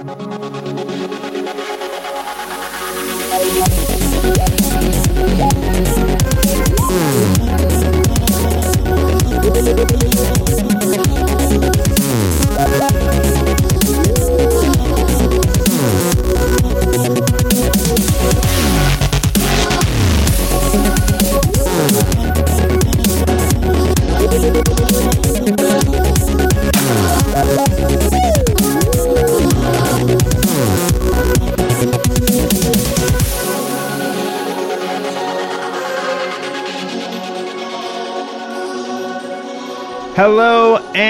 ハハハハ!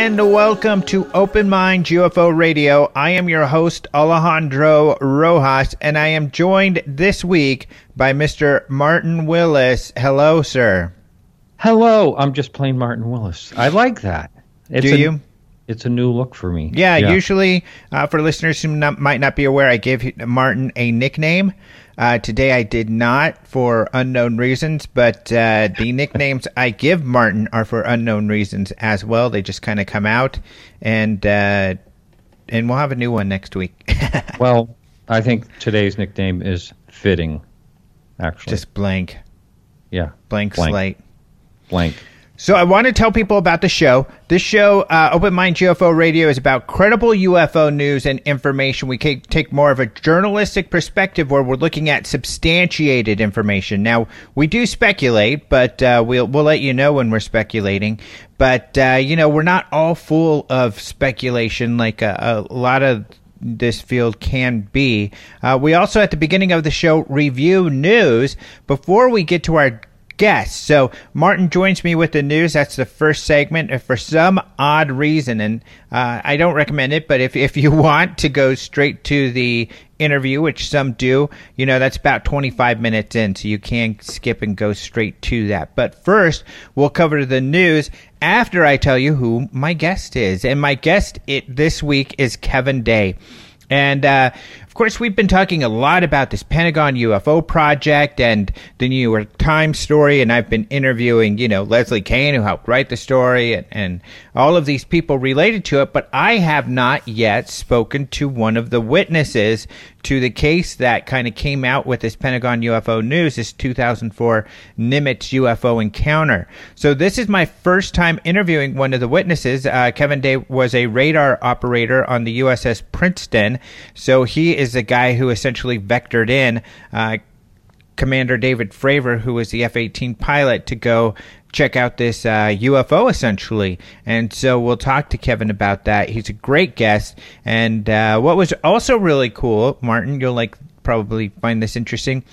And welcome to Open Mind UFO Radio. I am your host, Alejandro Rojas, and I am joined this week by Mr. Martin Willis. Hello, sir. Hello, I'm just plain Martin Willis. I like that. It's Do a, you? It's a new look for me. Yeah, usually, uh, for listeners who not, might not be aware, I give Martin a nickname. Uh, today I did not for unknown reasons, but uh, the nicknames I give Martin are for unknown reasons as well. They just kind of come out, and uh, and we'll have a new one next week. well, I think today's nickname is fitting. Actually, just blank. Yeah, blank, blank. slate. Blank. So I want to tell people about the show. This show, uh, Open Mind UFO Radio, is about credible UFO news and information. We take more of a journalistic perspective where we're looking at substantiated information. Now we do speculate, but uh, we'll we'll let you know when we're speculating. But uh, you know, we're not all full of speculation like a, a lot of this field can be. Uh, we also, at the beginning of the show, review news before we get to our guests. So Martin joins me with the news. That's the first segment. If for some odd reason, and uh, I don't recommend it, but if, if you want to go straight to the interview, which some do, you know, that's about 25 minutes in, so you can skip and go straight to that. But first, we'll cover the news after I tell you who my guest is. And my guest it, this week is Kevin Day. And uh, course, we've been talking a lot about this Pentagon UFO project and the New York Times story, and I've been interviewing, you know, Leslie Kean, who helped write the story, and, and all of these people related to it, but I have not yet spoken to one of the witnesses to the case that kind of came out with this Pentagon UFO news, this 2004 Nimitz UFO encounter. So this is my first time interviewing one of the witnesses. Uh, Kevin Day was a radar operator on the USS Princeton, so he is the guy who essentially vectored in. Uh, Commander David Fravor, who was the F 18 pilot, to go check out this uh, UFO essentially. And so we'll talk to Kevin about that. He's a great guest. And uh, what was also really cool, Martin, you'll like probably find this interesting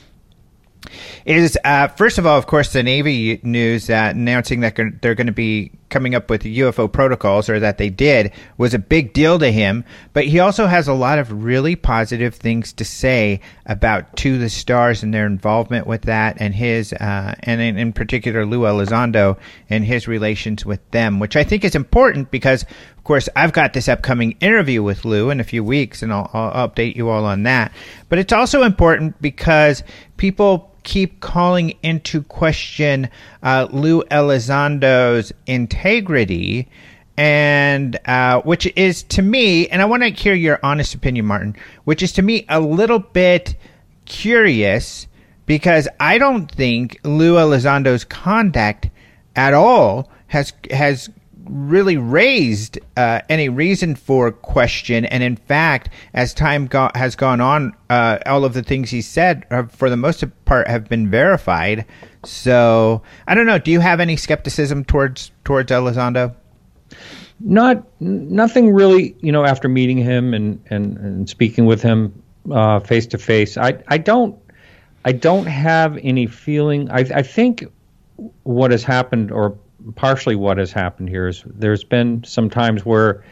is uh, first of all, of course, the Navy news announcing that they're going to be coming up with UFO protocols, or that they did, was a big deal to him. But he also has a lot of really positive things to say about To the Stars and their involvement with that, and his, uh, and in, in, particular, Lou Elizondo and his relations with them, which I think is important because, of course, I've got this upcoming interview with Lou in a few weeks, and I'll, I'll update you all on that. But it's also important because people keep calling into question uh, Lou Elizondo's integrity, and uh, which is to me, and I want to hear your honest opinion, Martin, which is to me a little bit curious because I don't think Lou Elizondo's conduct at all has has really raised uh, any reason for question. And in fact, as time go- has gone on, uh, all of the things he said, have, for the most part, have been verified. So I don't know. Do you have any skepticism towards towards Elizondo? Not nothing really. You know, after meeting him and and, and speaking with him face to face, I I don't I don't have any feeling. I I think what has happened or partially what has happened here is there's been some times where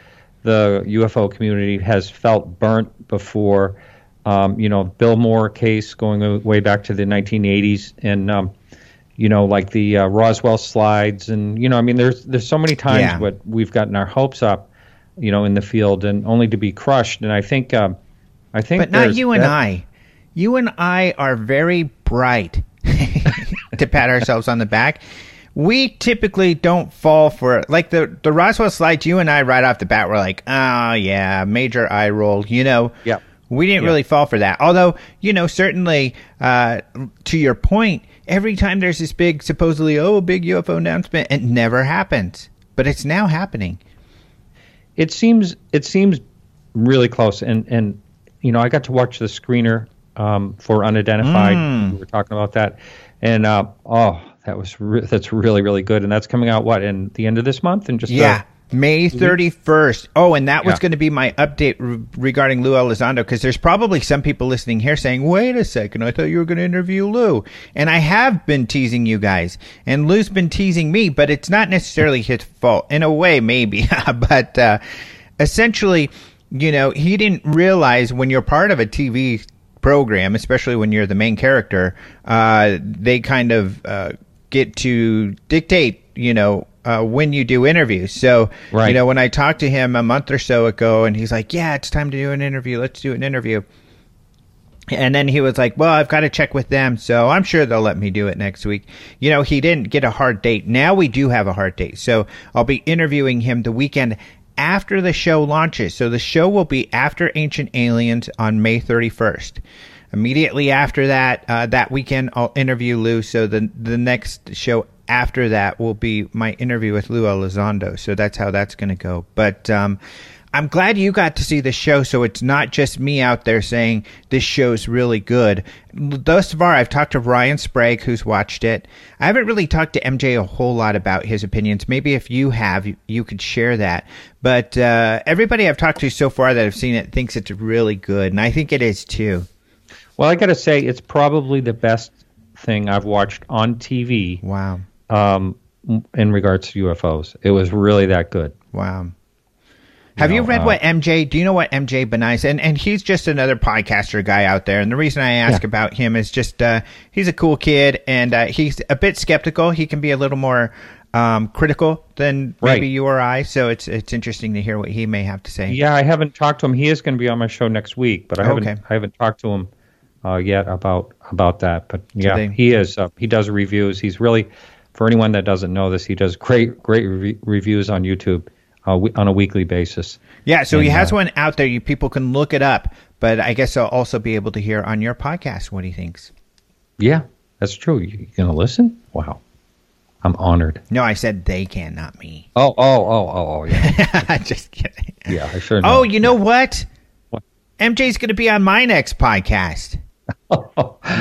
the UFO community has felt burnt before. Um, you know, Bill Moore case going way back to the 1980s, and um, you know, like the uh, Roswell slides, and you know, I mean, there's there's so many times yeah. what we've gotten our hopes up, you know, in the field, and only to be crushed. And I think, um, I think, but not you and that, I. You and I are very bright to pat ourselves on the back we typically don't fall for it. Like the the Roswell slides, you and I right off the bat were like, oh yeah, major eye roll. You know, yeah. We didn't really fall for that. Although, you know, certainly uh, to your point, every time there's this big, supposedly, oh, big UFO announcement, it never happens. But it's now happening. It seems it seems really close, and and you know, I got to watch the screener um, for unidentified. Mm. We were talking about that, and uh, oh, that was re- that's really really good, and that's coming out what in the end of this month, and just yeah. May 31st. Oh, and that was Yeah. going to be my update re- regarding Lou Elizondo because there's probably some people listening here saying, wait a second, I thought you were going to interview Lou. And I have been teasing you guys, and Lou's been teasing me, but it's not necessarily his fault. In a way, maybe. but uh, essentially, you know, he didn't realize when you're part of a TV program, especially when you're the main character, uh, they kind of uh, get to dictate, you know, uh, when you do interviews. So, you know, when I talked to him a month or so ago, and he's like, "Yeah, it's time to do an interview. Let's do an interview." And then he was like, "Well, I've got to check with them, so I'm sure they'll let me do it next week." You know, he didn't get a hard date. Now we do have a hard date, so I'll be interviewing him the weekend after the show launches. So the show will be after Ancient Aliens on May 31st. Immediately after that, uh, that weekend, I'll interview Lou. So the the next show after that will be my interview with Lou Elizondo. So that's how that's going to go. But um, I'm glad you got to see the show, so it's not just me out there saying this show's really good. Thus far, I've talked to Ryan Sprague, who's watched it. I haven't really talked to MJ a whole lot about his opinions. Maybe if you have, you, you could share that. But uh, everybody I've talked to so far that have seen it thinks it's really good, and I think it is too. Well, I got to say, it's probably the best thing I've watched on TV Wow. um, in regards to UFOs. It was really that good. Wow. Have you know, read uh, what MJ? Do you know what MJ Banias? And and he's just another podcaster guy out there. And the reason I ask Yeah. about him is just uh, he's a cool kid, and uh, he's a bit skeptical. He can be a little more um, critical than maybe Right. you or I. So it's it's interesting to hear what he may have to say. Yeah, I haven't talked to him. He is going to be on my show next week, but I haven't Okay. I haven't talked to him uh, yet about about that. But yeah, they- he is. Uh, he does reviews. He's really, for anyone that doesn't know this, he does great great re- reviews on YouTube uh, we- on a weekly basis. Yeah, so he has uh, one out there. You people can look it up. But I guess I'll also be able to hear on your podcast what he thinks. Yeah, that's true. You, gonna listen? Wow, I'm honored. No, I said they can, not me. Oh oh oh oh oh yeah just kidding. yeah. I sure. Oh, Know. you know what? What? MJ's going to be on my next podcast.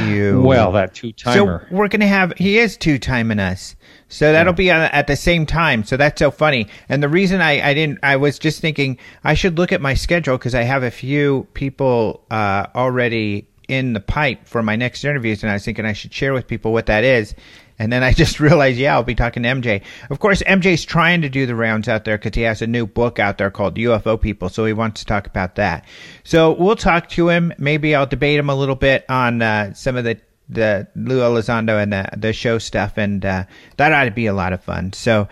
You. well, that two timer. So we're gonna have he is two timing us, so that'll be on, at the same time. So that's so funny. And the reason I I didn't I was just thinking I should look at my schedule because I have a few people uh, already in the pipe for my next interviews, and I was thinking I should share with people what that is. And then I just realized, yeah, I'll be talking to MJ. Of course, MJ's trying to do the rounds out there because he has a new book out there called UFO People, so he wants to talk about that. So we'll talk to him. Maybe I'll debate him a little bit on uh, some of the the Lou Elizondo and the the show stuff, and uh, that ought to be a lot of fun. So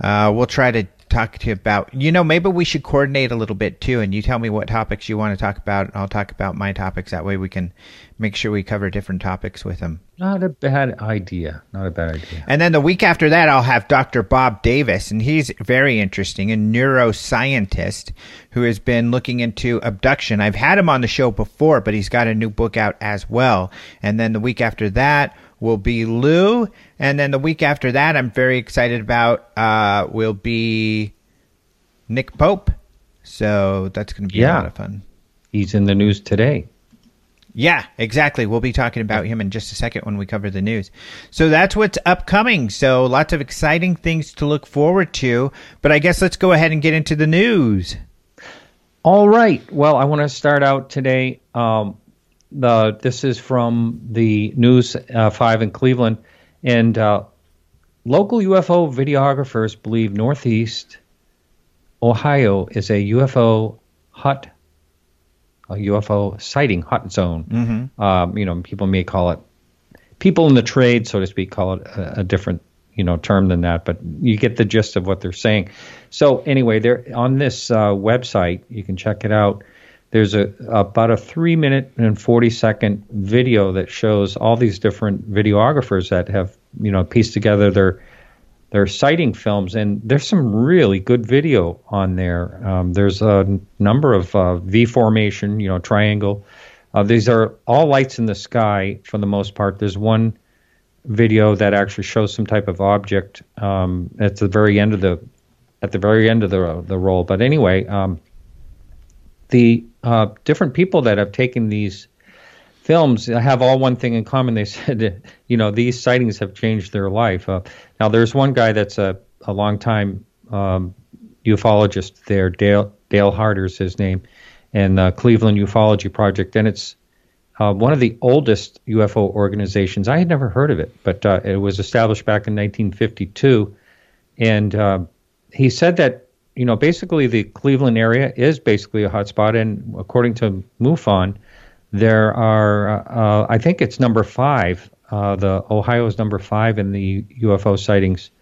uh, we'll try to talk to you about. You know, maybe we should coordinate a little bit too, and you tell me what topics you want to talk about, and I'll talk about my topics. That way, we can make sure we cover different topics with them. Not a bad idea. Not a bad idea. And then the week after that, I'll have Dr. Bob Davis, and he's very interesting, a neuroscientist who has been looking into abduction. I've had him on the show before, but he's got a new book out as well. And then the week after that will be Lou, and then the week after that, I'm very excited about uh, will be Nick Pope. So that's going to be a lot of fun. He's in the news today. Yeah, exactly. We'll be talking about him in just a second when we cover the news. So that's what's upcoming. So lots of exciting things to look forward to. But I guess let's go ahead and get into the news. All right. Well, I want to start out today. Um, the this is from the News uh, Five in Cleveland, and uh, local UFO videographers believe Northeast Ohio is a UFO hot, a UFO sighting hot zone. Mm-hmm. Um, you know, people may call it, people in the trade, so to speak, call it a, a different, you know, term than that. But you get the gist of what they're saying. So anyway, there on this uh, website, you can check it out. There's a about a three minute and forty second video that shows all these different videographers that have, you know, pieced together their their sighting films, and there's some really good video on there. Um, there's a number of uh, V formation, you know, triangle. Uh, these are all lights in the sky for the most part. There's one video that actually shows some type of object um, at the very end of the at the very end of the the roll. But anyway, um, the uh, different people that have taken these films have all one thing in common. They said, you know, these sightings have changed their life. Uh, now, there's one guy that's a, a long time um, ufologist there, Dale Dale Harder's his name, and the Cleveland Ufology Project, and it's uh, one of the oldest UFO organizations. I had never heard of it, but uh, it was established back in 1952, and uh, he said that you know basically the Cleveland area is basically a hotspot, and according to MUFON, there are uh, I think it's number five. Uh, the Ohio is number five in the UFO sightings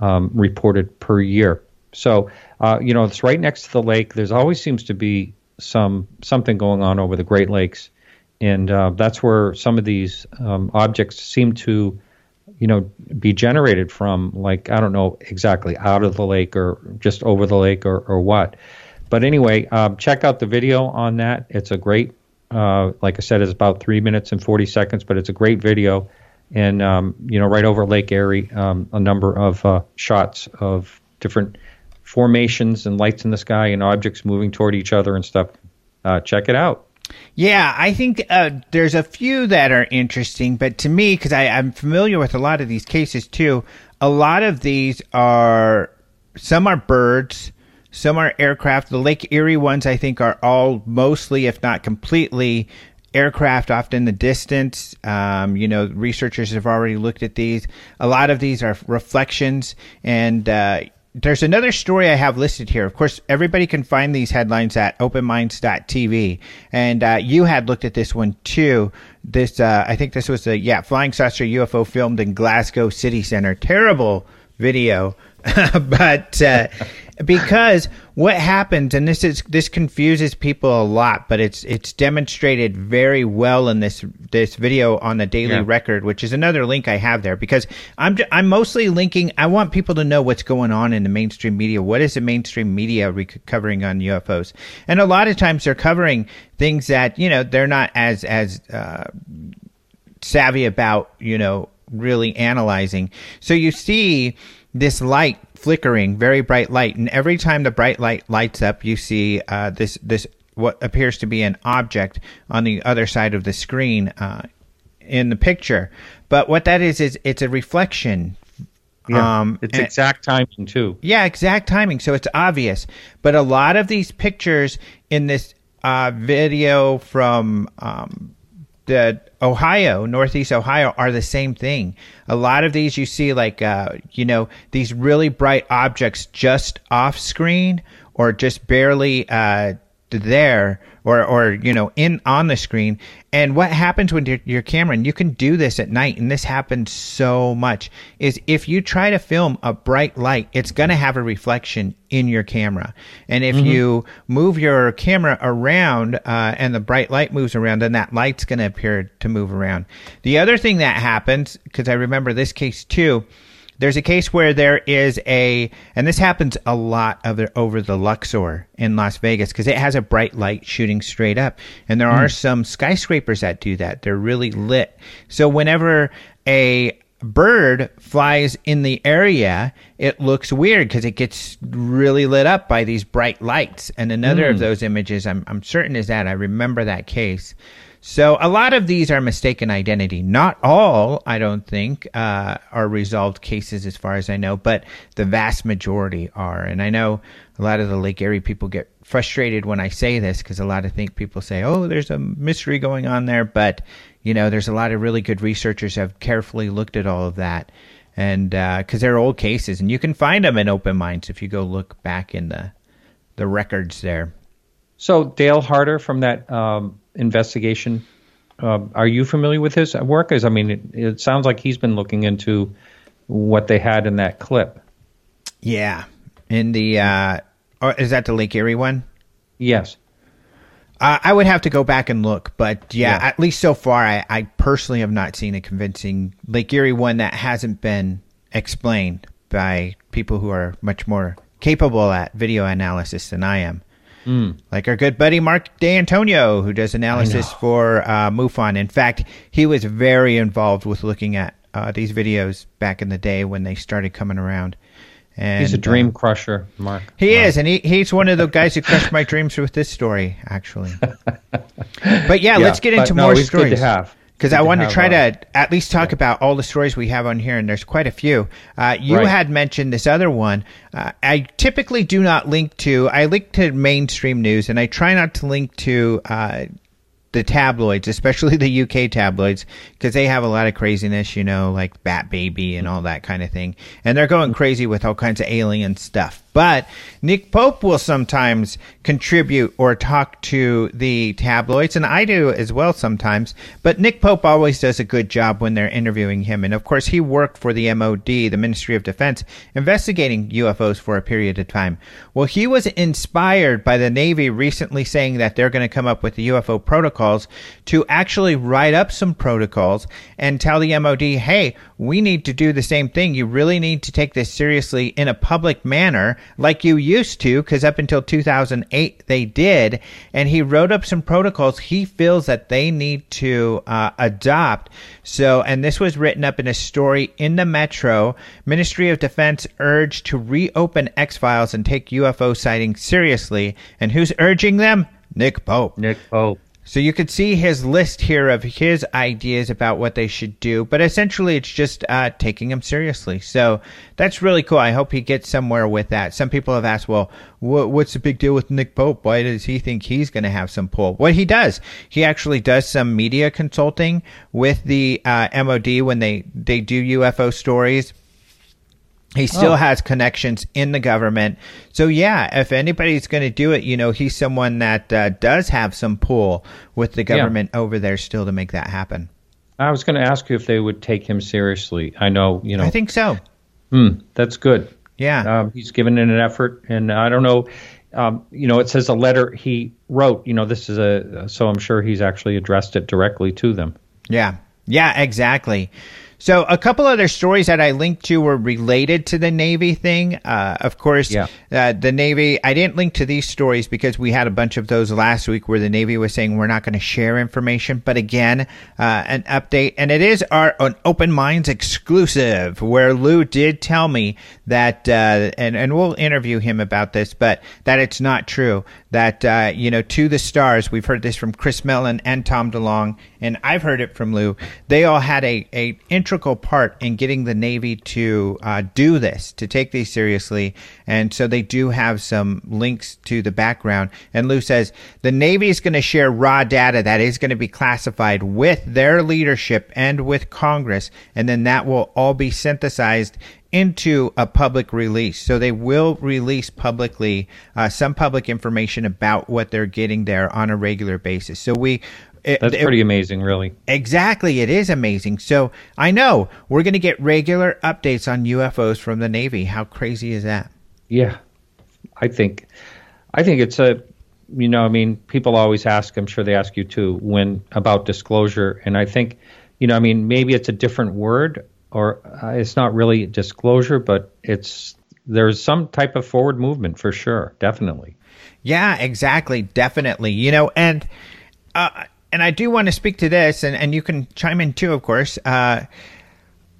um, reported per year. So uh, you know it's right next to the lake. There's always seems to be some something going on over the Great Lakes, and uh, that's where some of these um, objects seem to, you know, be generated from. Like I don't know exactly out of the lake or just over the lake or, or what. But anyway, um, check out the video on that. It's a great, uh, like I said, it's about three minutes and forty seconds, but it's a great video. And um, you know, right over Lake Erie, um, a number of uh, shots of different formations and lights in the sky and objects moving toward each other and stuff. Uh, check it out. Yeah, I think uh, there's a few that are interesting, but to me, because I'm familiar with a lot of these cases too, a lot of these are some are birds, some are aircraft. The Lake Erie ones, I think, are all mostly, if not completely, aircraft off in the distance. Um, you know, researchers have already looked at these. A lot of these are reflections, and uh, there's another story I have listed here. Of course, everybody can find these headlines at openminds.tv. And uh, you had looked at this one too. This, uh, I think this was a, yeah, flying saucer UFO filmed in Glasgow City Center. Terrible video. but uh, because what happens, and this is this confuses people a lot, but it's it's demonstrated very well in this this video on the Daily yeah. Record, which is another link I have there. Because I'm I'm mostly linking. I want people to know what's going on in the mainstream media. What is the mainstream media covering on UFOs? And a lot of times they're covering things that you know they're not as as uh, savvy about. You know, really analyzing. So you see this light flickering, very bright light, and every time the bright light lights up, you see uh, this this what appears to be an object on the other side of the screen uh, in the picture. But what that is is it's a reflection. Yeah, um, it's exact timing too. Yeah, exact timing. So it's obvious. But a lot of these pictures in this uh, video from um, the Ohio, Northeast Ohio, are the same thing. A lot of these you see, like, uh, you know, these really bright objects just off screen or just barely uh, there or or you know in on the screen. And what happens when your, your camera and you can do this at night and this happens so much is if you try to film a bright light it's going to have a reflection in your camera. And if mm-hmm. you move your camera around uh, and the bright light moves around then that light's going to appear to move around. The other thing that happens because i remember this case too there's a case where there is a, and this happens a lot of the, over the Luxor in Las Vegas because it has a bright light shooting straight up. And there mm. are some skyscrapers that do that. They're really lit. So whenever a bird flies in the area, it looks weird because it gets really lit up by these bright lights. And another mm. of those images, I'm, I'm certain is that I remember that case. So a lot of these are mistaken identity. Not all, I don't think, uh, are resolved cases as far as I know, but the vast majority are. And I know a lot of the Lake Erie people get frustrated when I say this because a lot of think people say, "Oh, there's a mystery going on there," but you know, there's a lot of really good researchers have carefully looked at all of that, and because uh, they're old cases, and you can find them in Open Minds if you go look back in the the records there. So Dale Harder from that um, investigation. Uh, are you familiar with his work? As I mean, it, it, sounds like he's been looking into what they had in that clip. Yeah, in the uh, oh, is that the Lake Erie one? Yes. Uh, I would have to go back and look, but yeah, yeah. at least so far, I, I, personally have not seen a convincing Lake Erie one that hasn't been explained. by people who are much more capable at video analysis than I am. Mm. Like our good buddy Mark D'Antonio, who does analysis for uh, MUFON. In fact, he was very involved with looking at uh, these videos back in the day when they started coming around. And, he's a dream uh, crusher, Mark. He Mark. is, and he, he's one of the guys who crushed my dreams with this story, actually. but yeah, yeah let's get into no, more stories. Good to have because I want to try uh, to at least talk yeah. about all the stories we have on here, and there's quite a few. Uh, you right. had mentioned this other one. Uh, I typically do not link to. I link to mainstream news, and I try not to link to uh, the tabloids, especially the UK tabloids, because they have a lot of craziness, you know, like Bat Baby and all that kind of thing. And they're going crazy with all kinds of alien stuff. But Nick Pope will sometimes contribute or talk to the tabloids, and I do as well sometimes. But Nick Pope always does a good job when they're interviewing him. And of course, he worked for the MOD, the Ministry of Defense, investigating UFOs for a period of time. Well, he was inspired by the Navy recently saying that they're going to come up with the UFO protocols to actually write up some protocols and tell the MOD, hey, we need to do the same thing. You really need to take this seriously in a public manner like you used to, because up until 2008 they did. And he wrote up some protocols he feels that they need to uh, adopt. So, and this was written up in a story in the Metro. Ministry of Defense urged to reopen X Files and take UFO sightings seriously. And who's urging them? Nick Pope. Nick Pope. So you could see his list here of his ideas about what they should do, but essentially it's just uh, taking him seriously. So that's really cool. I hope he gets somewhere with that. Some people have asked, well, wh- what's the big deal with Nick Pope? Why does he think he's going to have some pull? Well, he does. He actually does some media consulting with the uh, MOD when they, they do UFO stories he still oh. has connections in the government. So yeah, if anybody's going to do it, you know, he's someone that uh, does have some pull with the government yeah. over there still to make that happen. I was going to ask you if they would take him seriously. I know, you know. I think so. Hmm, that's good. Yeah. Um, he's given it an effort, and I don't know. Um, you know, it says a letter he wrote. You know, this is a so I'm sure he's actually addressed it directly to them. Yeah. Yeah. Exactly. So a couple other stories that I linked to were related to the Navy thing. Uh, of course, yeah. uh, the Navy. I didn't link to these stories because we had a bunch of those last week where the Navy was saying we're not going to share information. But again, uh, an update, and it is our an Open Minds exclusive, where Lou did tell me that, uh, and and we'll interview him about this, but that it's not true. That uh, you know, to the stars. We've heard this from Chris Mellon and Tom DeLonge, and I've heard it from Lou. They all had a a integral part in getting the Navy to uh, do this, to take these seriously. And so they do have some links to the background. And Lou says the Navy is going to share raw data that is going to be classified with their leadership and with Congress. And then that will all be synthesized into a public release. So they will release publicly uh, some public information about what they're getting there on a regular basis. So we it, That's pretty it, amazing, really. Exactly, it is amazing. So I know we're going to get regular updates on UFOs from the Navy. How crazy is that? Yeah, I think, I think it's a, you know, I mean, people always ask. I'm sure they ask you too when about disclosure, and I think, you know, I mean, maybe it's a different word, or uh, it's not really disclosure, but it's there's some type of forward movement for sure, definitely. Yeah, exactly, definitely. You know, and. Uh, and I do want to speak to this, and, and you can chime in too, of course. Uh,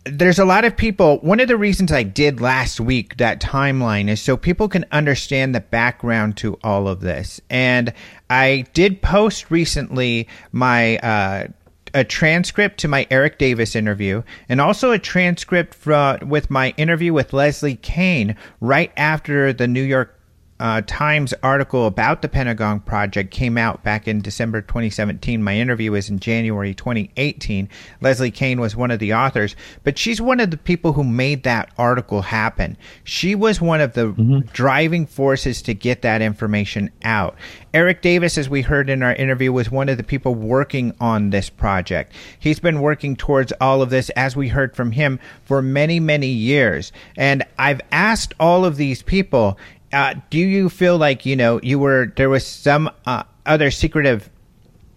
there's a lot of people. One of the reasons I did last week that timeline is so people can understand the background to all of this. And I did post recently my. Uh, a transcript to my Eric Davis interview and also a transcript from with my interview with Leslie Kean right after the New York uh, Times article about the Pentagon Project came out back in December 2017. My interview was in January 2018. Leslie Kean was one of the authors, but she's one of the people who made that article happen. She was one of the mm-hmm. driving forces to get that information out. Eric Davis, as we heard in our interview, was one of the people working on this project. He's been working towards all of this, as we heard from him, for many, many years. And I've asked all of these people uh, do you feel like you know you were there was some uh, other secretive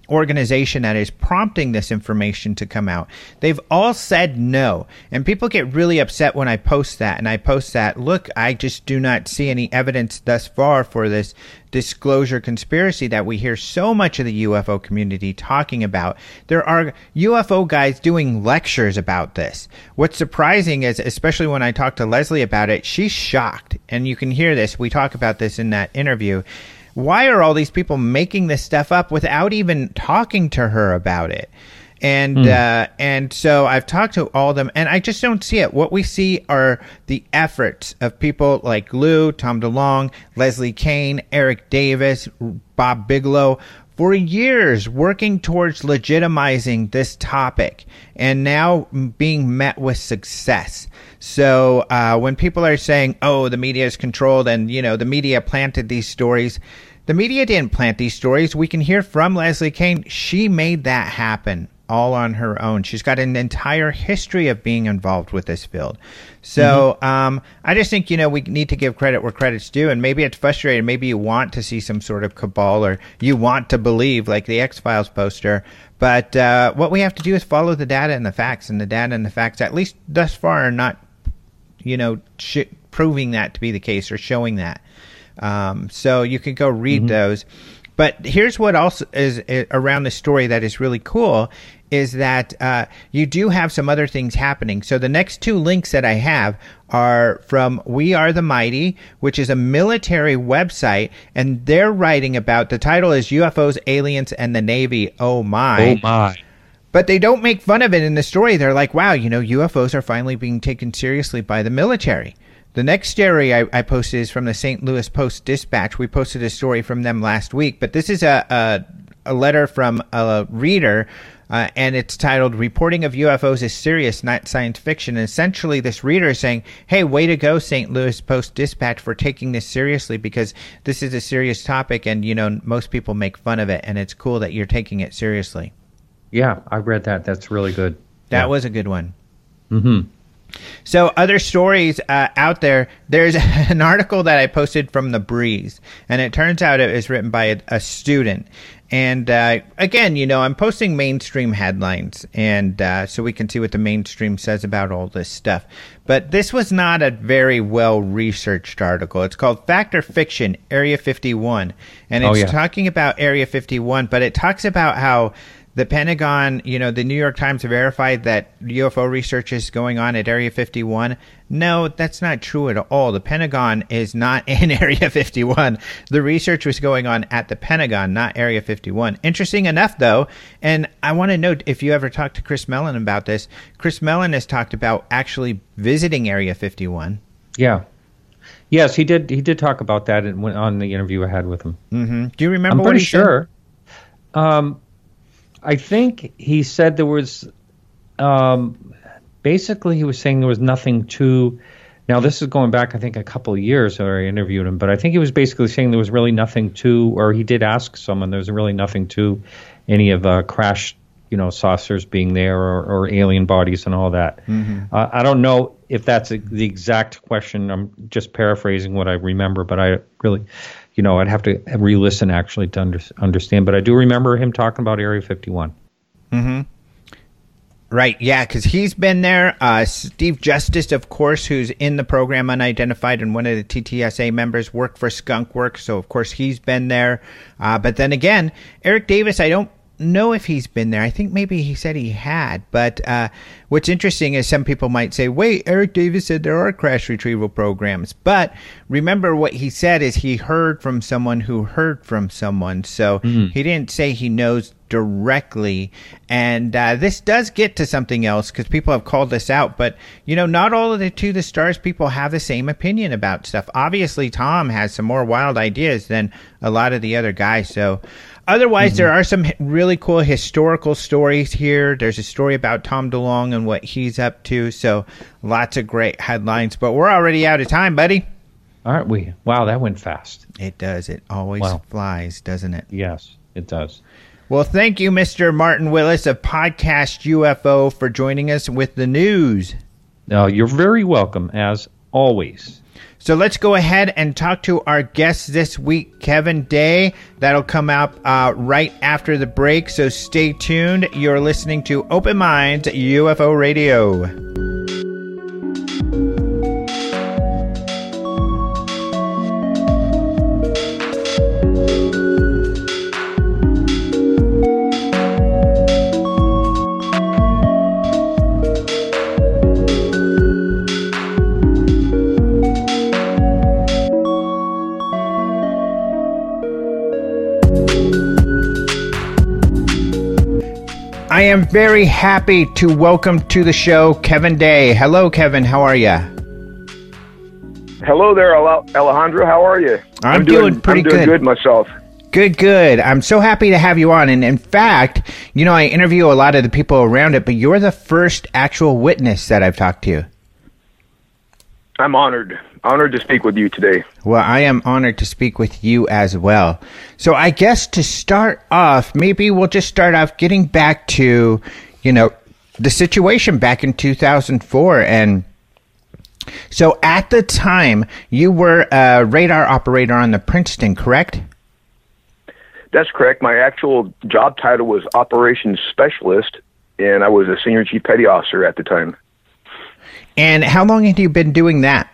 organization that is prompting this information to come out. They've all said no. And people get really upset when I post that. And I post that, look, I just do not see any evidence thus far for this disclosure conspiracy that we hear so much of the UFO community talking about. There are UFO guys doing lectures about this. What's surprising is, especially when I talk to Leslie about it, she's shocked. And you can hear this. We talk about this in that interview why are all these people making this stuff up without even talking to her about it? And mm. uh, and so I've talked to all of them, and I just don't see it. What we see are the efforts of people like Lou, Tom DeLonge, Leslie Kean, Eric Davis, Bob Bigelow, for years working towards legitimizing this topic and now being met with success. So uh, when people are saying, "Oh, the media is controlled," and you know the media planted these stories, the media didn't plant these stories. We can hear from Leslie Kean. She made that happen all on her own. She's got an entire history of being involved with this field. So mm-hmm. um, I just think, you know, we need to give credit where credit's due. And maybe it's frustrating. Maybe you want to see some sort of cabal or you want to believe, like the X Files poster. But uh, what we have to do is follow the data and the facts. And the data and the facts, at least thus far, are not, you know, sh- proving that to be the case or showing that. Um, so you can go read mm-hmm. those. But here's what also is, is around the story that is really cool is that uh, you do have some other things happening. So the next two links that I have are from We Are the Mighty, which is a military website, and they're writing about the title is UFOs, Aliens, and the Navy. Oh my! Oh my! But they don't make fun of it in the story. They're like, wow, you know, UFOs are finally being taken seriously by the military. The next story I, I, posted is from the St. Louis Post Dispatch. We posted a story from them last week, but this is a, a, a letter from a reader, uh, and it's titled Reporting of UFOs is Serious, Not Science Fiction. And essentially, this reader is saying, Hey, way to go, St. Louis Post Dispatch, for taking this seriously because this is a serious topic, and, you know, most people make fun of it, and it's cool that you're taking it seriously. Yeah, I read that. That's really good. That yeah. was a good one. Mm hmm. So, other stories uh, out there. There's an article that I posted from the Breeze, and it turns out it was written by a, a student. And uh, again, you know, I'm posting mainstream headlines, and uh, so we can see what the mainstream says about all this stuff. But this was not a very well researched article. It's called Fact or Fiction Area 51, and it's oh, yeah. talking about Area 51, but it talks about how the Pentagon, you know, the New York Times verified that UFO research is going on at Area 51. No, that's not true at all. The Pentagon is not in Area 51. The research was going on at the Pentagon, not Area 51. Interesting enough, though, and I want to note if you ever talked to Chris Mellon about this, Chris Mellon has talked about actually visiting Area 51. Yeah. Yes, he did. He did talk about that on the interview I had with him. Mm-hmm. Do you remember? I'm pretty sure. Um, I think he said there was um, basically he was saying there was nothing to. Now this is going back, I think, a couple of years where I interviewed him, but I think he was basically saying there was really nothing to, or he did ask someone. There was really nothing to any of uh, crash, you know, saucers being there or, or alien bodies and all that. Mm-hmm. Uh, I don't know if that's a, the exact question. I'm just paraphrasing what I remember, but I really, you know, I'd have to re-listen actually to under, understand. But I do remember him talking about Area 51. Mm-hmm. Right, yeah, because he's been there. Uh, Steve Justice, of course, who's in the program Unidentified and one of the TTSA members, worked for Skunk Works, so of course he's been there. Uh, but then again, Eric Davis, I don't know if he's been there. I think maybe he said he had. But uh, what's interesting is some people might say, wait, Eric Davis said there are crash retrieval programs. But remember what he said is he heard from someone who heard from someone. So mm-hmm. he didn't say he knows directly. And uh, this does get to something else because people have called this out. But, you know, not all of the To the Stars people have the same opinion about stuff. Obviously, Tom has some more wild ideas than a lot of the other guys. So Otherwise, mm-hmm. there are some really cool historical stories here. There's a story about Tom DeLonge and what he's up to. So lots of great headlines. But we're already out of time, buddy. Aren't we? Wow, that went fast. It does. It always wow. flies, doesn't it? Yes, it does. Well, thank you, Mr. Martin Willis of Podcast UFO, for joining us with the news. No, you're very welcome, as always. So let's go ahead and talk to our guest this week, Kevin Day. That'll come out uh, right after the break. So stay tuned. You're listening to Open Minds UFO Radio. I am very happy to welcome to the show Kevin Day. Hello, Kevin. How are you? Hello there, Alejandro. How are you? I'm, I'm doing, doing, pretty I'm doing good. good myself. Good, good. I'm so happy to have you on. And in fact, you know, I interview a lot of the people around it, but you're the first actual witness that I've talked to. I'm honored honored to speak with you today. Well, I am honored to speak with you as well. So I guess to start off, maybe we'll just start off getting back to, you know, the situation back in 2004 and so at the time you were a radar operator on the Princeton, correct? That's correct. My actual job title was operations specialist and I was a senior chief petty officer at the time. And how long had you been doing that?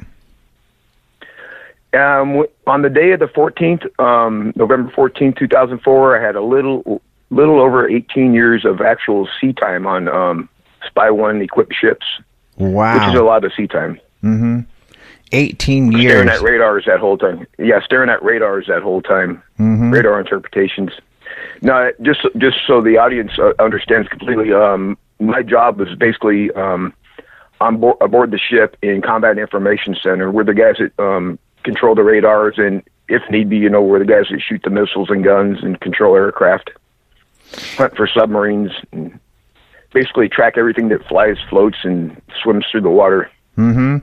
Um, on the day of the 14th, um, November 14th, 2004, I had a little, little over 18 years of actual sea time on um, SPY-1 equipped ships. Wow, which is a lot of sea time. Mm-hmm. 18 years. Staring at radars that whole time. Yeah, staring at radars that whole time. Mm-hmm. Radar interpretations. Now, just just so the audience uh, understands completely, um, my job was basically um, on board aboard the ship in Combat Information Center. We're the guys that um, control the radars, and if need be, you know, we're the guys that shoot the missiles and guns and control aircraft, hunt for submarines, and basically track everything that flies, floats, and swims through the water. Mm-hmm.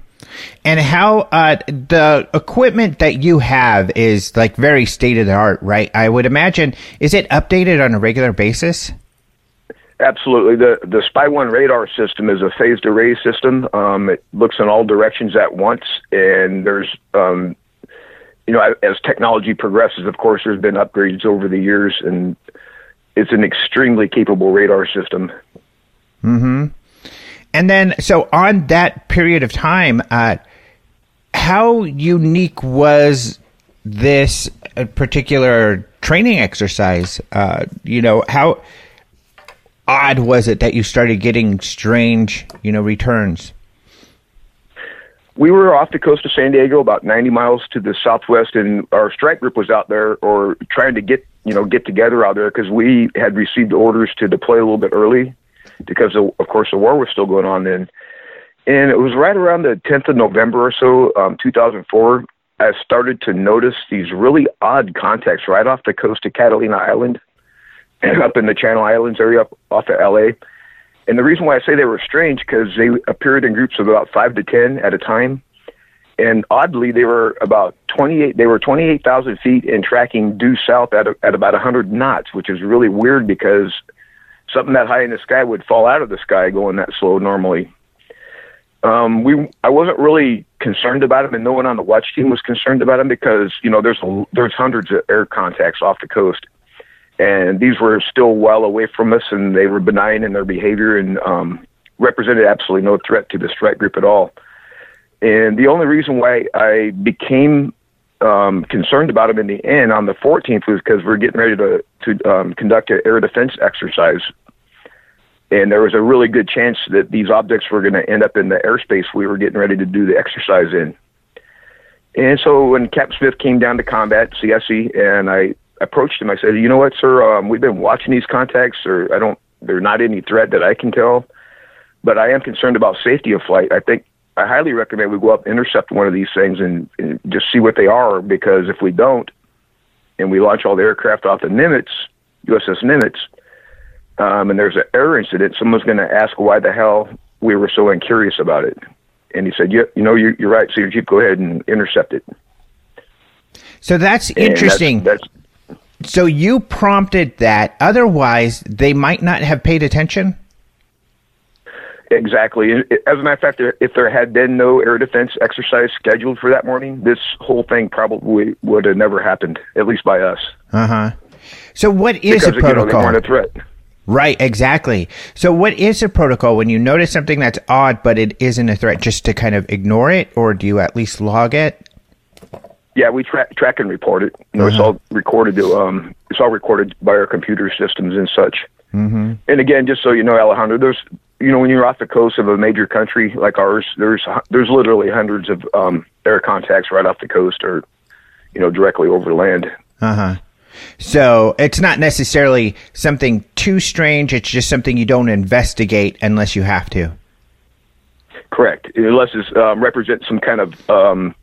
And how uh, the equipment that you have is like very state of the art, right? I would imagine. Is it updated on a regular basis? Absolutely. The the SPY-1 radar system is a phased array system. Um, it looks in all directions at once, and there's um, you know as technology progresses, of course, there's been upgrades over the years, and it's an extremely capable radar system. Hmm. And then, so on that period of time, uh, how unique was this uh, particular training exercise? Uh, you know how odd was it that you started getting strange, you know, returns? We were off the coast of San Diego, about 90 miles to the southwest, and our strike group was out there, or trying to get, you know, get together out there because we had received orders to deploy a little bit early, because of, of course the war was still going on then. And it was right around the 10th of November or so, um, 2004. I started to notice these really odd contacts right off the coast of Catalina Island up in the Channel Islands area off of LA. And the reason why I say they were strange because they appeared in groups of about five to ten at a time, and oddly they were about twenty eight. They were twenty eight thousand feet and tracking due south at a, at about hundred knots, which is really weird because something that high in the sky would fall out of the sky going that slow normally. Um, we I wasn't really concerned about them, and no one on the watch team was concerned about them because you know there's a, there's hundreds of air contacts off the coast and these were still well away from us, and they were benign in their behavior and um, represented absolutely no threat to the strike group at all. And the only reason why I became um, concerned about them in the end on the 14th was because we are getting ready to to um, conduct an air defense exercise, and there was a really good chance that these objects were going to end up in the airspace we were getting ready to do the exercise in. And so when Cap Smith came down to combat CSE, and I approached him. I said, "You know what, sir? Um, we've been watching these contacts, or I don't. They're not any threat that I can tell, but I am concerned about safety of flight. I think I highly recommend we go up, intercept one of these things, and, and just see what they are. Because if we don't, and we launch all the aircraft off the Nimitz, USS Nimitz, um, and there's an error incident, someone's going to ask why the hell we were so incurious about it." And he said, "Yeah, you know, you're, you're right, Senior Chief. Go ahead and intercept it." So that's interesting. That's, that's, so you prompted that. Otherwise, they might not have paid attention. Exactly. As a matter of fact, if there had been no air defense exercise scheduled for that morning, this whole thing probably would have never happened, at least by us. Uh huh. So, what is because, a protocol? Know, they weren't a threat. Right, exactly. So, what is a protocol when you notice something that's odd but it isn't a threat? Just to kind of ignore it, or do you at least log it? Yeah, we track track and report it. You know, uh-huh. it's all recorded. Um, it's all recorded by our computer systems and such. Mm-hmm. And again, just so you know, Alejandro, there's you know when you're off the coast of a major country like ours, there's there's literally hundreds of um, air contacts right off the coast or you know directly over land. Uh huh. So it's not necessarily something too strange. It's just something you don't investigate unless you have to. Correct, unless it um, represents some kind of. Um,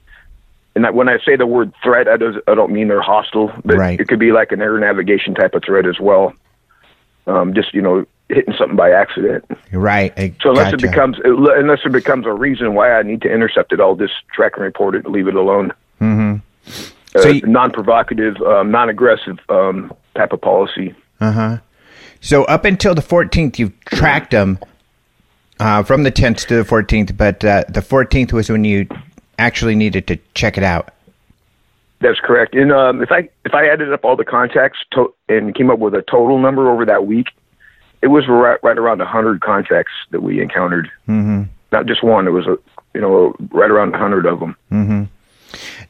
and when I say the word threat, I, does, I don't mean they're hostile, but right. it could be like an air navigation type of threat as well. Um, just you know, hitting something by accident. Right. I so unless gotcha. it becomes unless it becomes a reason why I need to intercept it, I'll just track and report it and leave it alone. Mm-hmm. Uh, so you, non-provocative, um, non-aggressive um, type of policy. Uh huh. So up until the 14th, you've tracked them uh, from the 10th to the 14th, but uh, the 14th was when you actually needed to check it out. That's correct. And um, if I if I added up all the contacts to- and came up with a total number over that week, it was right, right around 100 contacts that we encountered. Mm-hmm. Not just one. It was a you know right around 100 of them. Mm-hmm.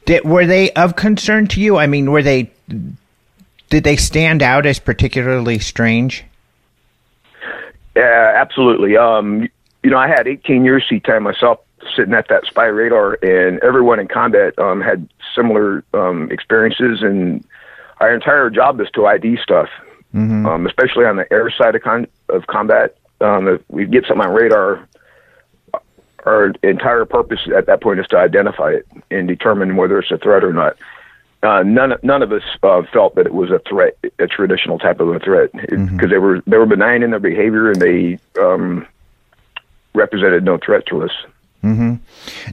Did, were they of concern to you? I mean, were they? Did they stand out as particularly strange? Yeah, absolutely. Um, you know, I had 18 years seat time myself, sitting at that spy radar, and everyone in combat um, had similar um, experiences. And our entire job is to ID stuff, mm-hmm. um, especially on the air side of, con- of combat. Um, if we get something on radar, our entire purpose at that point is to identify it and determine whether it's a threat or not. Uh, none none of us uh, felt that it was a threat, a traditional type of a threat, because mm-hmm. they were they were benign in their behavior and they um, represented no threat to us. Mm-hmm.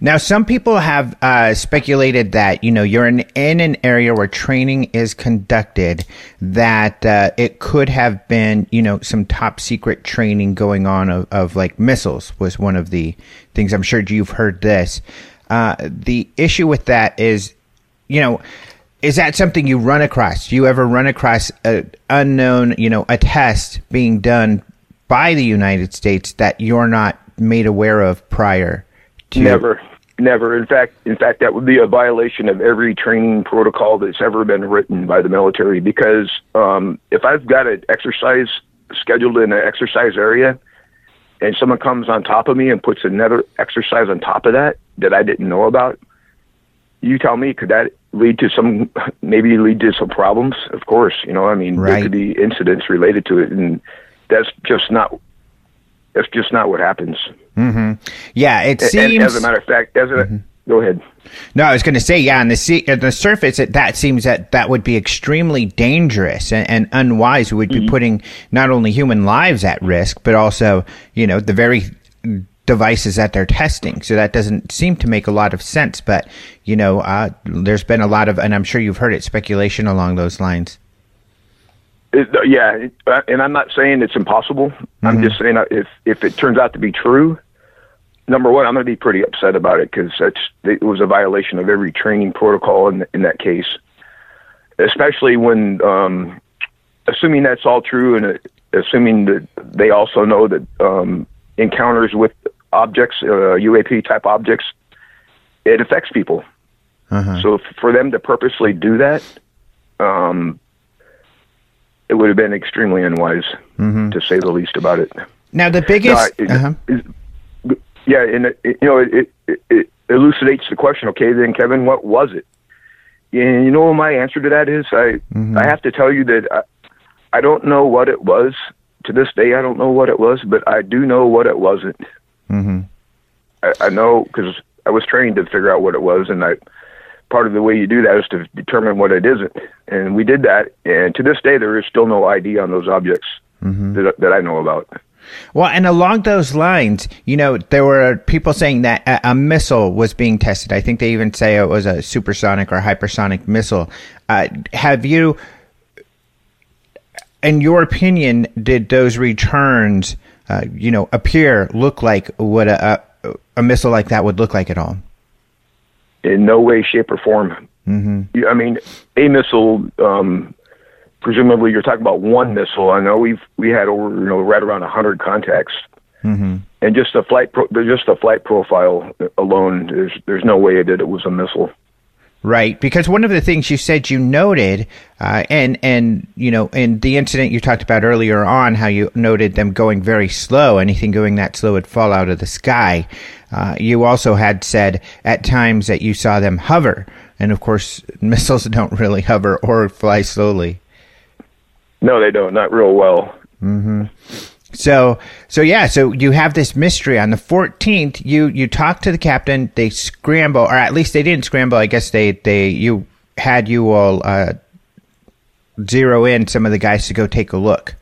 Now, some people have uh, speculated that you know you're in, in an area where training is conducted, that uh, it could have been you know some top secret training going on of, of like missiles was one of the things. I'm sure you've heard this. Uh, the issue with that is, you know, is that something you run across? Do you ever run across an unknown, you know, a test being done by the United States that you're not made aware of prior? To- never, never. In fact, in fact, that would be a violation of every training protocol that's ever been written by the military. Because um, if I've got an exercise scheduled in an exercise area, and someone comes on top of me and puts another exercise on top of that that I didn't know about, you tell me, could that lead to some, maybe lead to some problems? Of course, you know, I mean, right. there could be incidents related to it, and that's just not, that's just not what happens. Mm-hmm. Yeah, it and, seems. And as a matter of fact, as a, mm-hmm. go ahead. No, I was going to say, yeah, on the sea, on the surface, it, that seems that that would be extremely dangerous and, and unwise. We would be mm-hmm. putting not only human lives at risk, but also, you know, the very devices that they're testing. So that doesn't seem to make a lot of sense. But you know, uh, there's been a lot of, and I'm sure you've heard it, speculation along those lines. It, yeah, and I'm not saying it's impossible. Mm-hmm. I'm just saying if if it turns out to be true, number one, I'm going to be pretty upset about it because it was a violation of every training protocol in in that case. Especially when, um, assuming that's all true, and uh, assuming that they also know that um, encounters with objects, uh, UAP type objects, it affects people. Uh-huh. So for them to purposely do that, um, it would have been extremely unwise, mm-hmm. to say the least about it. Now the biggest, no, it, uh-huh. it, yeah, and it, you know, it, it elucidates the question. Okay, then Kevin, what was it? And you know what my answer to that is? I mm-hmm. I have to tell you that I, I don't know what it was. To this day, I don't know what it was, but I do know what it wasn't. Mm-hmm. I, I know because I was trained to figure out what it was, and I part of the way you do that is to determine what it isn't. And we did that, and to this day, there is still no ID on those objects mm-hmm. that that I know about. Well, and along those lines, you know, there were people saying that a, a, missile was being tested. I think they even say it was a supersonic or hypersonic missile. Uh, have you, in your opinion, did those returns uh, you know, appear, look like what a, a, a missile like that would look like at all? In no way, shape, or form. Mm-hmm. I mean, a missile. Um, presumably, you're talking about one missile. I know we've we had over you know right around hundred contacts, mm-hmm. and just the flight pro- just the flight profile alone. There's there's no way that it was a missile. Right, because one of the things you said you noted, uh, and and you know, in the incident you talked about earlier on, how you noted them going very slow. Anything going that slow would fall out of the sky. Uh, you also had said at times that you saw them hover, and of course, missiles don't really hover or fly slowly. No, they don't. Not real well. Mm-hmm. So so yeah, so you have this mystery on the 14th. You you talk to the captain. They scramble, or at least they didn't scramble. I guess they they you had you all uh, zero in some of the guys to go take a look.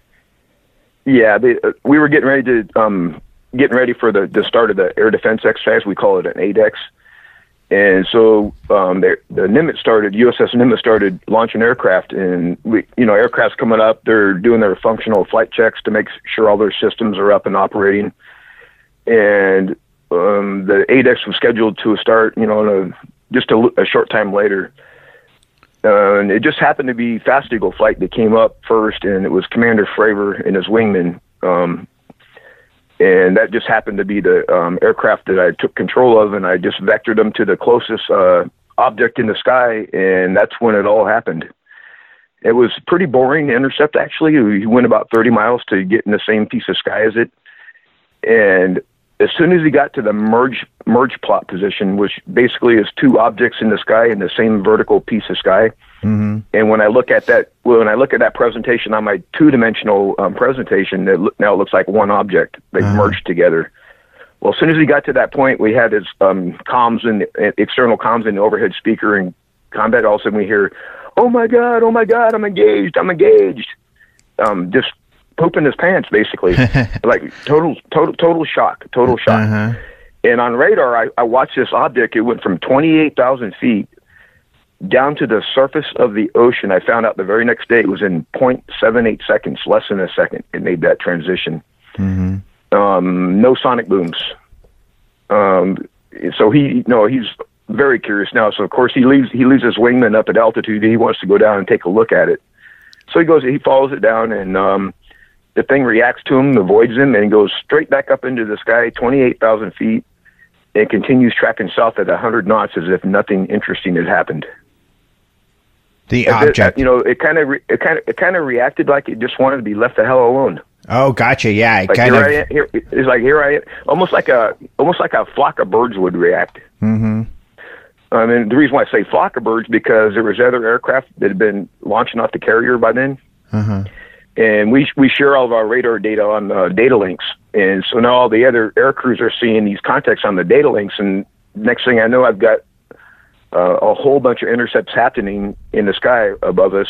Yeah, they, uh, we were getting ready to um, getting ready for the the start of the air defense exercise. We call it an ADEX. And so um, the, Nimitz started, USS Nimitz started launching aircraft, and we, you know, aircraft's coming up. They're doing their functional flight checks to make sure all their systems are up and operating. And um, the ADEX was scheduled to start, you know, in a, just a, a, short time later. Uh, and it just happened to be Fast Eagle flight that came up first, and it was Commander Fravor and his wingman um, and that just happened to be the um, aircraft that I took control of, and I just vectored them to the closest uh, object in the sky, and that's when it all happened. It was pretty boring intercept. Actually, he went about 30 miles to get in the same piece of sky as it, and as soon as he got to the merge merge plot position, which basically is two objects in the sky in the same vertical piece of sky, Mm-hmm. And when I look at that, when I look at that presentation on my two-dimensional um, presentation, it look, now it looks like one object. They uh-huh. merged together. Well, as soon as he got to that point, we had his um, comms and uh, external comms and the overhead speaker and combat. All of a sudden, we hear, "Oh my God! Oh my God! I'm engaged! I'm engaged!" Um, just pooping his pants, basically, like total, total, total shock, total shock. Uh-huh. And on radar, I, I watched this object. It went from 28,000 feet down to the surface of the ocean. I found out the very next day it was in 0.78 seconds, less than a second. It made that transition. Mm-hmm. Um, no sonic booms. Um, so he, no, he's very curious now. So of course he leaves, he leaves his wingman up at altitude. He wants to go down and take a look at it. So he goes, he follows it down and, um, the thing reacts to him, avoids him, and goes straight back up into the sky, 28,000 feet, and continues tracking south at 100 knots as if nothing interesting had happened. The object, it, you know, it kind of, re- it kind of, it kind of reacted like it just wanted to be left the hell alone. Oh, gotcha. Yeah, it like kind here of. I am, here, it's like here I am, almost like a, almost like a flock of birds would react. Mm-hmm. I mean, the reason why I say flock of birds because there was other aircraft that had been launching off the carrier by then, uh-huh. And we we share all of our radar data on uh, data links, and so now all the other air crews are seeing these contacts on the data links, and next thing I know, I've got uh, a whole bunch of intercepts happening in the sky above us.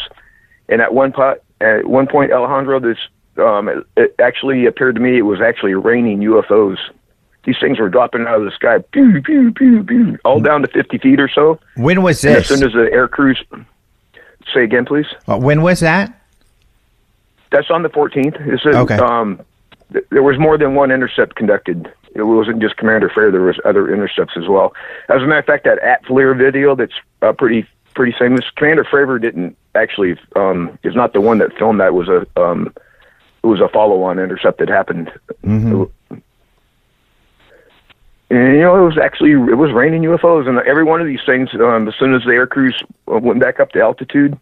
And at one point, at one point, Alejandro, this um, it, it actually appeared to me it was actually raining UFOs. These things were dropping out of the sky, pew, pew, pew, pew, all down to 50 feet or so. When was this? And as soon as the air crews, say again, please. Uh, when was that? That's on the 14th. This is, okay. Um, th- there was more than one intercept conducted it wasn't just Commander Fair. There was other intercepts as well. As a matter of fact, that at FLIR video that's uh, pretty pretty famous. Commander Fravor didn't actually um, is not the one that filmed that. It was a um, it was a follow on intercept that happened. Mm-hmm. And you know, it was actually it was raining UFOs, and every one of these things. Um, as soon as the air crews went back up to altitude,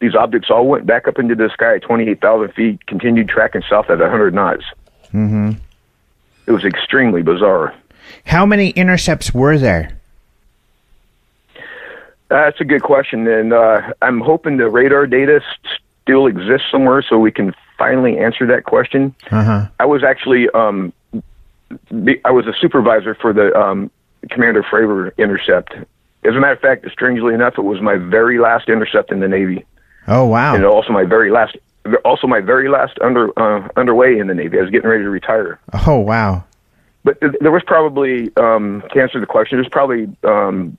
these objects all went back up into the sky at 28,000 feet, continued tracking south at 100 knots. Mm-hmm. It was extremely bizarre. How many intercepts were there? That's a good question, and uh, I'm hoping the radar data still exists somewhere so we can finally answer that question. Uh-huh. I was actually um, I was a supervisor for the um, Commander Fravor intercept. As a matter of fact, strangely enough, it was my very last intercept in the Navy. Oh wow! And also my very last also my very last under uh, underway in the Navy. I was getting ready to retire. Oh wow! But th- there was probably um, to answer the question. There's probably um,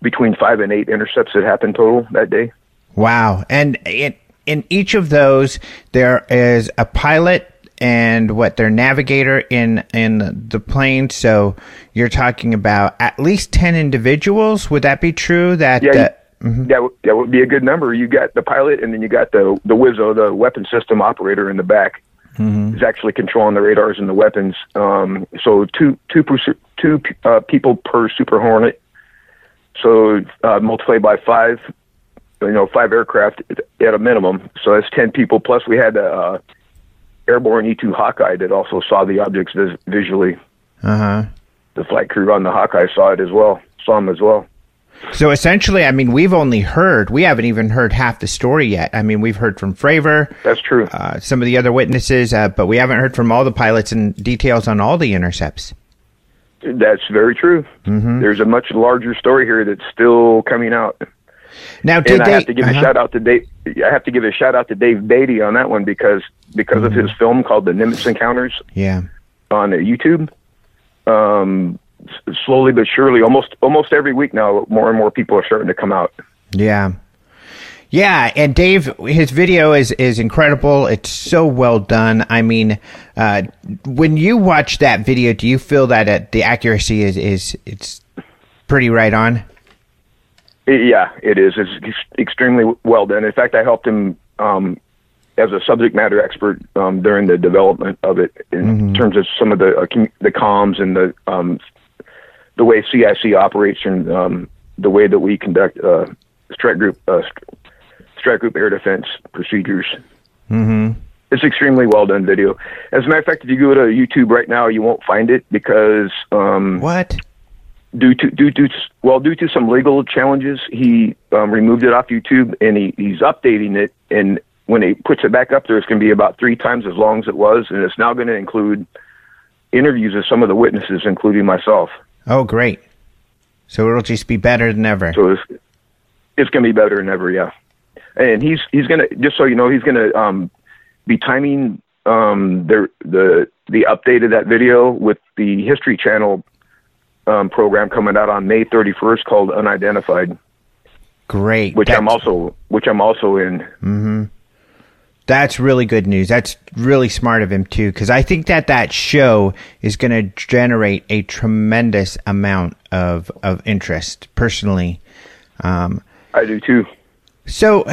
between five and eight intercepts that happened total that day. Wow! And in in each of those, there is a pilot and what their navigator in in the plane. So you're talking about at least ten individuals. Would that be true? That Yeah, uh, you- that would that would be a good number. You got the pilot, and then you got the the WISO, the weapon system operator in the back. Is actually controlling the radars and the weapons. Um, so two two per, two uh, people per Super Hornet. So uh, multiply by five, you know, five aircraft at a minimum. So that's ten people. Plus we had a uh, airborne E2 Hawkeye that also saw the objects vis- visually. uh huh. The flight crew on the Hawkeye saw it as well. Saw them as well. So essentially, I mean, we've only heard, we haven't even heard half the story yet. I mean, we've heard from Fravor, That's true. uh, some of the other witnesses, uh, but we haven't heard from all the pilots and details on all the intercepts. That's very true. Mm-hmm. There's a much larger story here that's still coming out, Now, did and I they? have to give uh-huh. a shout out to Dave. I have to give a shout out to Dave Beatty on that one because because of his film called The Nimitz Encounters Yeah. on YouTube. Um, slowly but surely, almost almost every week now, more and more people are starting to come out. Yeah. Yeah, and Dave, his video is is incredible. It's so well done. I mean, uh, when you watch that video, do you feel that uh, the accuracy is is it's pretty right on? Yeah, it is. It's extremely well done. In fact, I helped him um, as a subject matter expert um, during the development of it in terms of some of the uh, the comms and the um, the way CIC operates and um, the way that we conduct uh, strike group uh, strike group air defense procedures. Mm-hmm. It's extremely well done video. As a matter of fact, if you go to YouTube right now, you won't find it because um, What? due to due to well due to some legal challenges, he um, removed it off YouTube and he, he's updating it. And when he puts it back up there, it's going to be about three times as long as it was, and it's now going to include interviews of some of the witnesses, including myself. Oh, great. So it'll just be better than ever. So it's it's going to be better than ever, yeah. And he's he's going to just so you know he's going to um, be timing um, the the the update of that video with the History Channel um, program coming out on May 31st called Unidentified, Great. which I'm also which I'm also in. That's really good news. That's really smart of him too, because I think that that show is going to generate a tremendous amount of of interest. Personally, um, I do too. so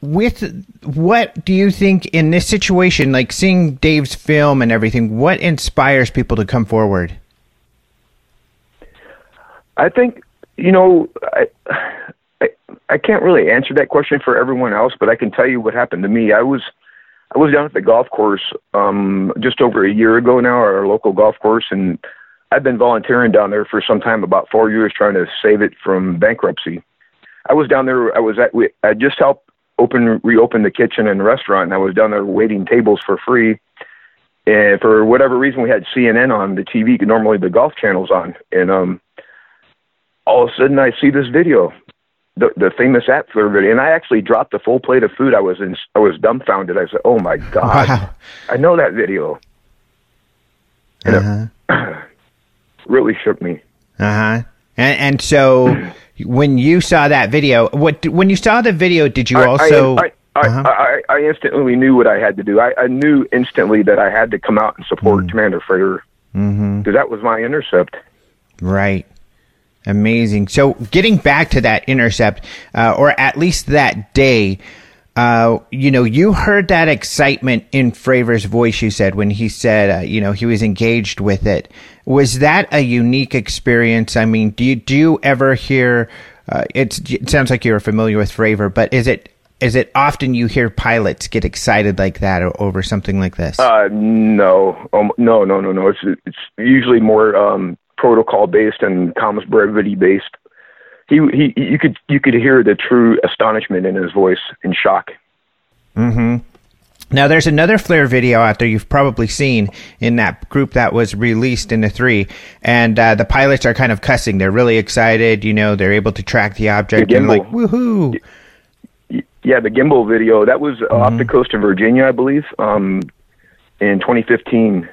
with what do you think in this situation, like seeing Dave's film and everything, what inspires people to come forward? I think you know I, I can't really answer that question for everyone else, but I can tell you what happened to me. I was I was down at the golf course um, just over a year ago now, our local golf course, and I've been volunteering down there for some time, about four years, trying to save it from bankruptcy. I was down there. I was at. we- I just helped open reopen the kitchen and restaurant, and I was down there waiting tables for free. And for whatever reason, we had CNN on the TV. Normally, the golf channel's on, and um, all of a sudden I see this video, the the famous ATFLIR video, and I actually dropped the full plate of food. I was in, I was dumbfounded. I said, "Oh my god, Wow. I know that video." And Uh-huh. it really shook me. Uh huh. And, and so, when you saw that video, what when you saw the video, did you I- also? I, I, Uh-huh. I, I, I instantly knew what I had to do. I, I knew instantly that I had to come out and support Commander Fravor mm-hmm. because that was my intercept. Right. Amazing. So, getting back to that intercept, uh, or at least that day, uh, you know, you heard that excitement in Fravor's voice. You said when he said, uh, you know, he was engaged with it. Was that a unique experience? I mean, do you do you ever hear? Uh, it sounds like you're familiar with Fravor, but is it is it often you hear pilots get excited like that over something like this? Uh, no, um, no, no, no, no. It's it's usually more um, protocol based and comms brevity based. He he you could you could hear the true astonishment in his voice and shock. Mm-hmm. Now, there's another FLIR video out there you've probably seen in that group that was released in the three, and uh, the pilots are kind of cussing. They're really excited. You know, they're able to track the object The and like, woohoo! Yeah, the gimbal video that was uh off the coast of Virginia, I believe, um, in 2015.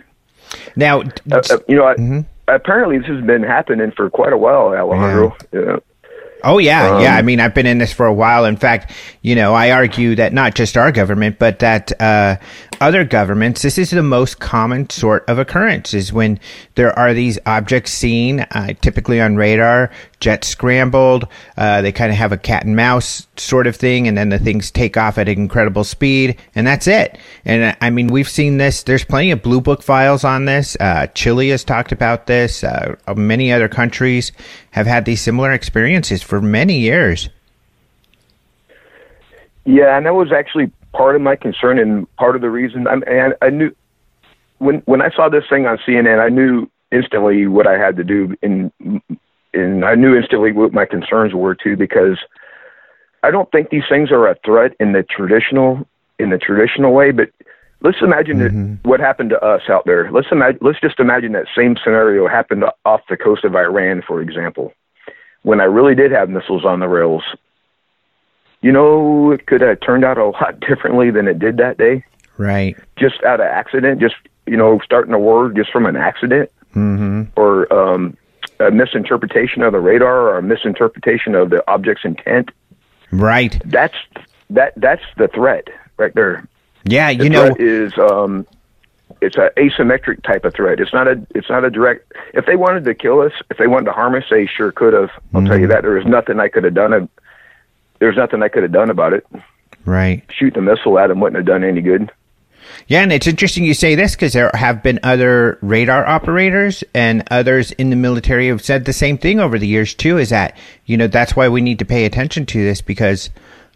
Now, Uh, uh, you know, I, apparently this has been happening for quite a while, Alejandro. Uh, Oh yeah, um, yeah. I mean, I've been in this for a while. In fact, you know, I argue that not just our government, but that uh, other governments, this is the most common sort of occurrence is when there are these objects seen, uh, typically on radar, jets scrambled. Uh, they kind of have a cat and mouse sort of thing, and then the things take off at incredible speed, and that's it. And uh, I mean, we've seen this. There's plenty of blue book files on this. Uh, Chile has talked about this. Uh, many other countries have had these similar experiences for many years. Yeah, and that was actually part of my concern and part of the reason. I, and I knew when when I saw this thing on CNN, I knew instantly what I had to do, and and I knew instantly what my concerns were too, because I don't think these things are a threat in the traditional in the traditional way. But let's imagine mm-hmm. what happened to us out there. Let's imagine. Let's just imagine that same scenario happened off the coast of Iran, for example, when I really did have missiles on the rails you know, it could have turned out a lot differently than it did that day. Right. Just out of accident, just, you know, starting a war just from an accident mm-hmm. or um, a misinterpretation of the radar or a misinterpretation of the object's intent. Right. That's that that's the threat right there. Yeah, the you know is um it's an asymmetric type of threat. It's not a it's not a direct if they wanted to kill us, if they wanted to harm us, they sure could have. I'll mm-hmm. tell you mm-hmm. that there was nothing I could have done there's nothing I could have done about it. Right. Shoot the missile at them wouldn't have done any good. Yeah, and it's interesting you say this because there have been other radar operators and others in the military have said the same thing over the years too. Is that you know that's why we need to pay attention to this because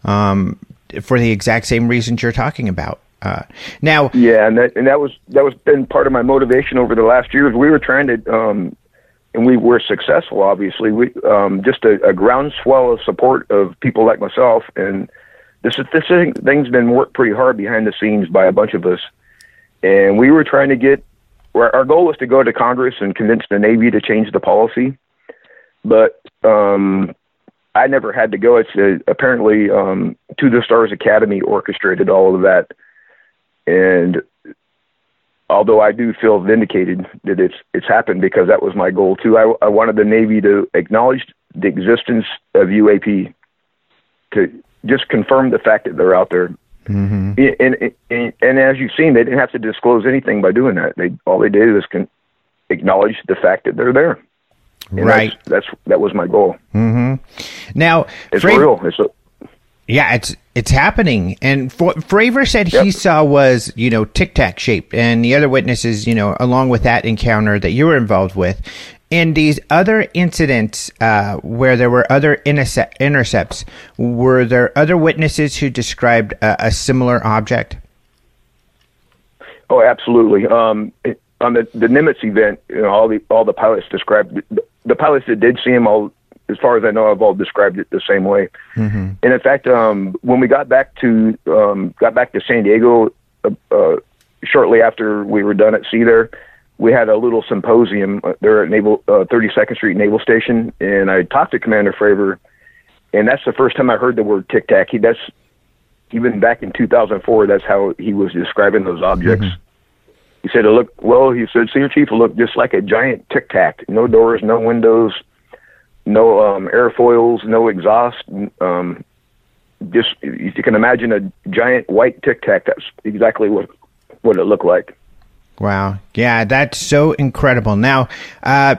um, for the exact same reasons you're talking about. Uh, now, yeah, and that and that was that was been part of my motivation over the last years. We were trying to um, and we were successful. Obviously, we um, just a, a groundswell of support of people like myself, and this this thing, thing's been worked pretty hard behind the scenes by a bunch of us, and we were trying to get. Our goal was to go to Congress and convince the Navy to change the policy, but um, I never had to go. It's uh, apparently um, To the Stars Academy orchestrated all of that, and although I do feel vindicated that it's it's happened because that was my goal too. I, I wanted the Navy to acknowledge the existence of UAP to just confirm the fact that they're out there. Mm-hmm. And, and, and as you've seen, they didn't have to disclose anything by doing that. They all they did was con- acknowledge the fact that they're there. And right. That's, that's, that was my goal. Mm-hmm. Now it's Fra- real. It's a, yeah, it's it's happening. And Fravor said yep. he saw was you know tic tac shaped, and the other witnesses, you know, along with that encounter that you were involved with, in these other incidents uh, where there were other intercept- intercepts, were there other witnesses who described a, a similar object? Oh, absolutely. Um, on the the Nimitz event, you know, all the all the pilots described the, the pilots that did see him all as far as I know, I've all described it the same way. Mm-hmm. And in fact, um, when we got back to um, got back to San Diego uh, uh, shortly after we were done at sea there, we had a little symposium there at Naval uh, 32nd Street Naval Station, and I talked to Commander Fravor, and that's the first time I heard the word tic tac. He that's even back in 2004. That's how he was describing those objects. Mm-hmm. He said, "It looked well." He said, "Senior Chief, it looked just like a giant tic tac. No doors, no windows." no um, airfoils, no exhaust. Um, just if you can imagine a giant white tic tac, that's exactly what what it looked like. Wow, yeah, that's so incredible. Now, uh,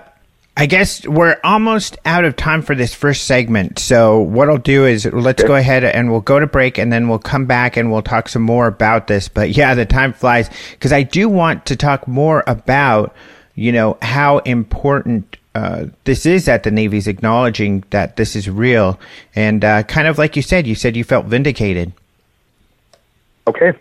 I guess we're almost out of time for this first segment. So what I'll do is let's go ahead and we'll go to break and then we'll come back and we'll talk some more about this. But yeah, the time flies because I do want to talk more about, you know, how important uh, this is that the Navy's acknowledging that this is real, and uh, kind of like you said, you said you felt vindicated. Okay.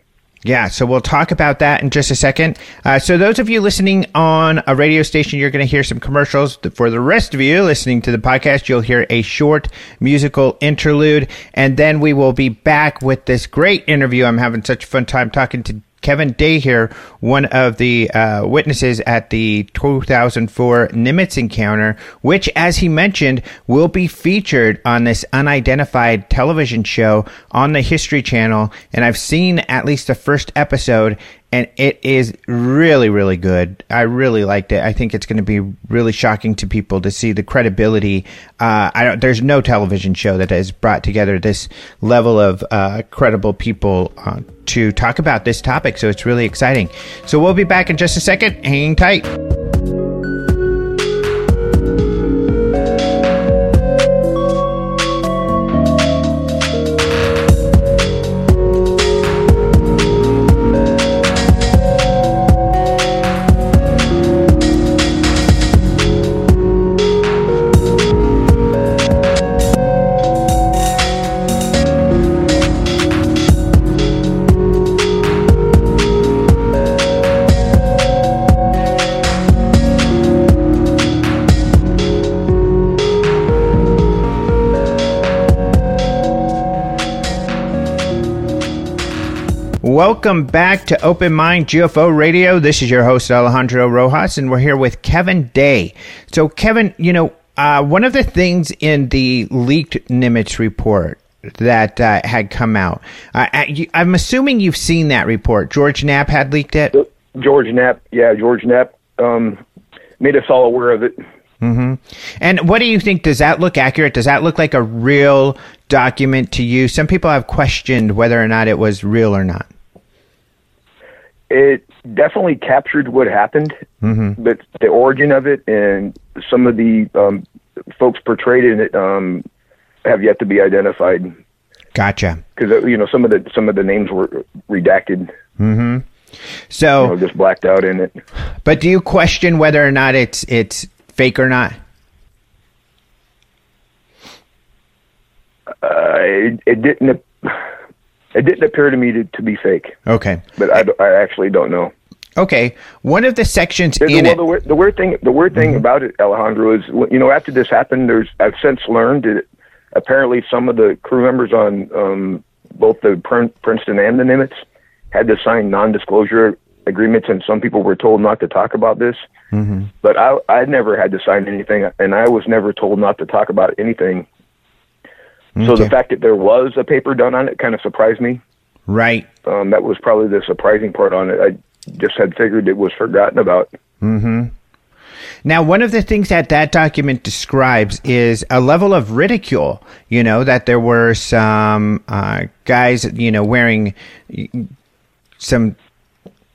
Yeah, so we'll talk about that in just a second. Uh, so, those of you listening on a radio station, you're going to hear some commercials. For the rest of you listening to the podcast, you'll hear a short musical interlude, and then we will be back with this great interview. I'm having such a fun time talking to Kevin Day here, one of the uh, witnesses at the 2004 Nimitz encounter, which, as he mentioned, will be featured on this unidentified television show on the History Channel. And I've seen at least the first episode, and it is really, really good. I really liked it. I think it's going to be really shocking to people to see the credibility. Uh, I don't, there's no television show that has brought together this level of uh, credible people uh, to talk about this topic. So it's really exciting. So we'll be back in just a second. Hang tight. Welcome back to Open Mind UFO Radio. This is your host, Alejandro Rojas, and we're here with Kevin Day. So, Kevin, you know, uh, one of the things in the leaked Nimitz report that uh, had come out, uh, I'm assuming you've seen that report. George Knapp had leaked it? George Knapp, yeah, George Knapp um, made us all aware of it. Mm-hmm. And what do you think? Does that look accurate? Does that look like a real document to you? Some people have questioned whether or not it was real or not it definitely captured what happened, mm-hmm. but the origin of it and some of the um, folks portrayed in it um, have yet to be identified. Gotcha. Because uh, you know some of the some of the names were redacted. Mm-hmm. So you know, just blacked out in it. But do you question whether or not it's it's fake or not? Uh, it, it didn't it didn't appear to me to, to be fake. Okay. But I, I actually don't know. Okay. One of the sections the, in well, it. The, weird, the weird thing, the weird thing mm-hmm. about it, Alejandro, is you know after this happened, there's I've since learned that apparently some of the crew members on um, both the Princeton and the Nimitz had to sign non-disclosure agreements, and some people were told not to talk about this. Mm-hmm. But I I never had to sign anything, and I was never told not to talk about anything Okay. So the fact that there was a paper done on it kind of surprised me. Right. Um, that was probably the surprising part on it. I just had figured it was forgotten about. Mm-hmm. Now, one of the things that that document describes is a level of ridicule. You know that there were some uh, guys, you know, wearing some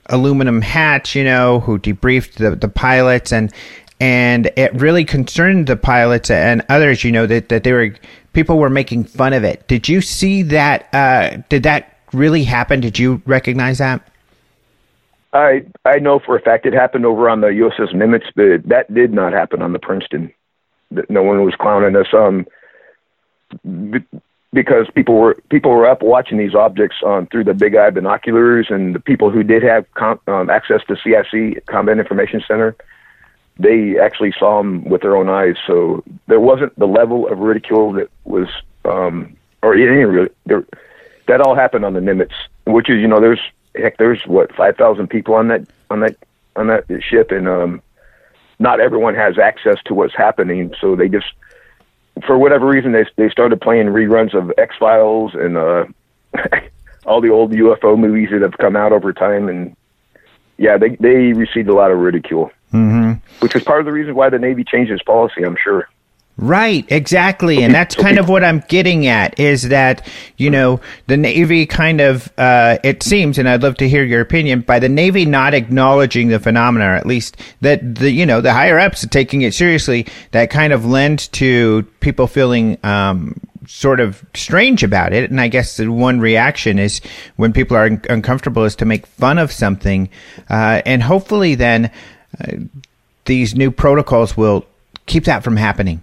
aluminum hats, you know, who debriefed the, the pilots and and it really concerned the pilots and others, you know, that, that they were people were making fun of it. Did you see that? Uh, did that really happen? Did you recognize that? I I know for a fact it happened over on the USS Nimitz, but that did not happen on the Princeton. No one was clowning us. Um, because people were people were up watching these objects on through the big eye binoculars, and the people who did have com, um, access to CIC Combat Information Center they actually saw them with their own eyes. So there wasn't the level of ridicule that was, um, or any really, there, that all happened on the Nimitz, which is, you know, there's, heck, there's what, 5,000 people on that, on that, on that ship. And, um, not everyone has access to what's happening. So they just, for whatever reason, they, they started playing reruns of X Files and, uh, all the old UFO movies that have come out over time. And yeah, they, they received a lot of ridicule. Mm-hmm. Which is part of the reason why the Navy changed its policy, I'm sure. Right, exactly. And that's kind of what I'm getting at is that, you know, the Navy kind of, uh, it seems, and I'd love to hear your opinion, by the Navy not acknowledging the phenomena, or at least that the, you know, the higher ups taking it seriously, that kind of lends to people feeling, um, sort of strange about it. And I guess the one reaction is when people are un- uncomfortable is to make fun of something. Uh, and hopefully then, uh, these new protocols will keep that from happening.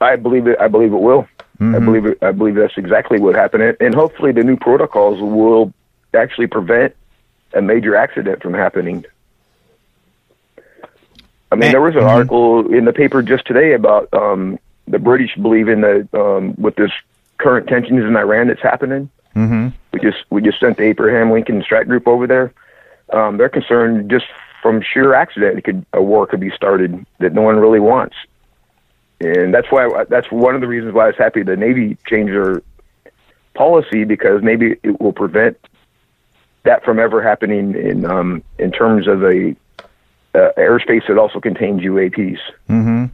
I believe it. I believe it will. Mm-hmm. I believe it. I believe that's exactly what happened, and hopefully the new protocols will actually prevent a major accident from happening. I mean, there was an mm-hmm. article in the paper just today about um, the British believing that um, with this current tensions in Iran that's happening. Mm-hmm. We just we just sent the Abraham Lincoln Strike Group over there. Um, they're concerned just from sheer accident, could a war could be started that no one really wants, and that's why that's one of the reasons why I was happy the Navy changed their policy because maybe it will prevent that from ever happening in um, in terms of a uh, airspace that also contains UAPs. Mm-hmm.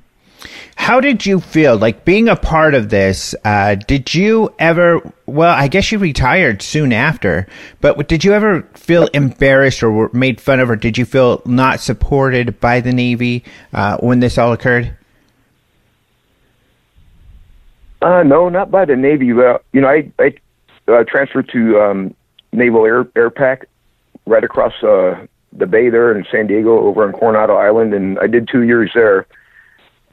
How did you feel like being a part of this? Uh, did you ever? Well, I guess you retired soon after, but did you ever feel embarrassed or made fun of, or did you feel not supported by the Navy uh, when this all occurred? Uh, no, not by the Navy. Well, you know, I I uh, transferred to um, Naval Air Air Pac right across uh, the bay there in San Diego, over on Coronado Island, and I did two years there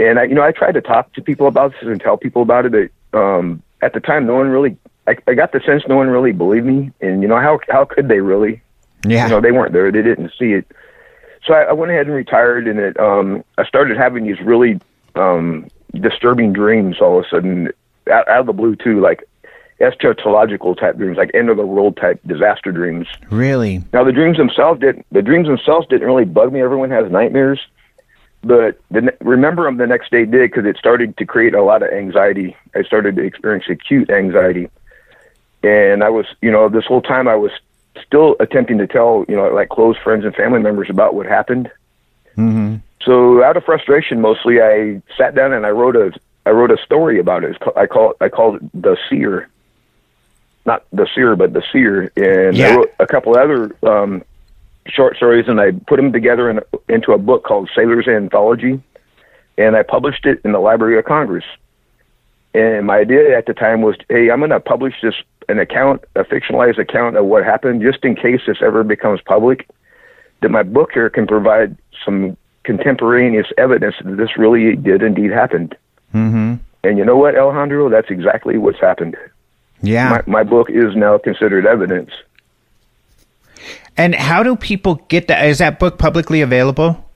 and I, you know, I tried to talk to people about this and tell people about it. But um, at the time, no one really. I, I got the sense no one really believed me, and you know how how could they really? Yeah. You know, they weren't there. They didn't see it. So I, I went ahead and retired, and it. Um, I started having these really um, disturbing dreams all of a sudden, out, out of the blue too, like eschatological type dreams, like end of the world type disaster dreams. Really? Now the dreams themselves didn't. The dreams themselves didn't really bug me. Everyone has nightmares but the, remember them the next day did because it started to create a lot of anxiety. I started to experience acute anxiety, and I was, you know, this whole time I was still attempting to tell, you know, like close friends and family members about what happened. Mm-hmm. So out of frustration, mostly, I sat down and I wrote a I wrote a story about it. I call I called it the seer, not the seer, but the seer, and yeah. I wrote a couple other um, short stories and I put them together in, into a book called Sailor's Anthology, and I published it in the Library of Congress. And my idea at the time was, hey, I'm going to publish this an account, a fictionalized account of what happened, just in case this ever becomes public. That my book here can provide some contemporaneous evidence that this really did indeed happen. Mm-hmm. And you know what, Alejandro? That's exactly what's happened. Yeah. My, my book is now considered evidence. And how do people get that? Is that book publicly available?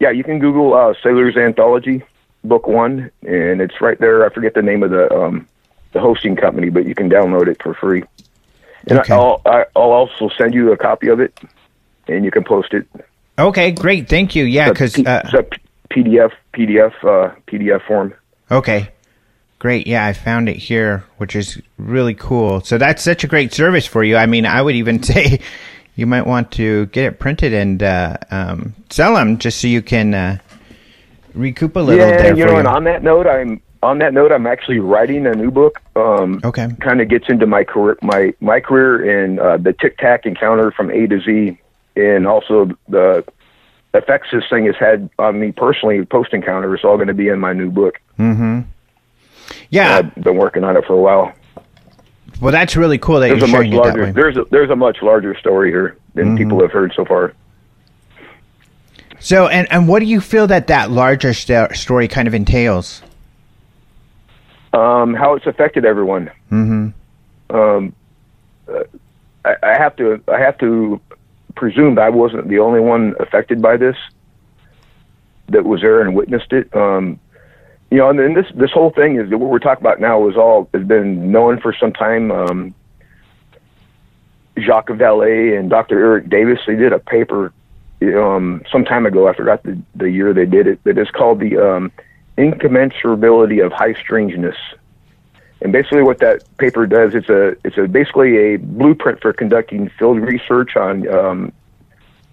Yeah, you can Google uh, Sailor's Anthology, Book One, and it's right there. I forget the name of the um, the hosting company, but you can download it for free. And Okay. I'll I- I'll also send you a copy of it, and you can post it. Okay, great. Thank you. Yeah, because P- uh, it's a PDF PDF uh, PDF form. okay, great. Yeah, I found it here, which is really cool. So that's such a great service for you. I mean, I would even say you might want to get it printed and uh, um, sell them just so you can uh, recoup a little yeah, there you know. you. And on that note, I'm on that note, I'm actually writing a new book. Um, Okay. Kind of gets into my career, my my career in uh, the Tic Tac encounter from A to Z, and also the effects this thing has had on me personally post encounter is all going to be in my new book. mm-hmm. Yeah. I've been working on it for a while. Well, that's really cool that There's you're a much sharing it that larger way. there's a, there's a much larger story here than Mm-hmm. people have heard so far. So, and and what do you feel that that larger st- story kind of entails? Um, how it's affected everyone. Mm-hmm. um, uh, I, I have to I have to presume that I wasn't the only one affected by this that was there and witnessed it. Um, you know, and then this this whole thing is what we're talking about now is all has been known for some time. Um, Jacques Vallée and Dr. Eric Davis they did a paper um, some time ago. I forgot the the year they did it, but it's called the um, incommensurability of high strangeness. And basically, what that paper does, it's a it's a basically a blueprint for conducting field research on um,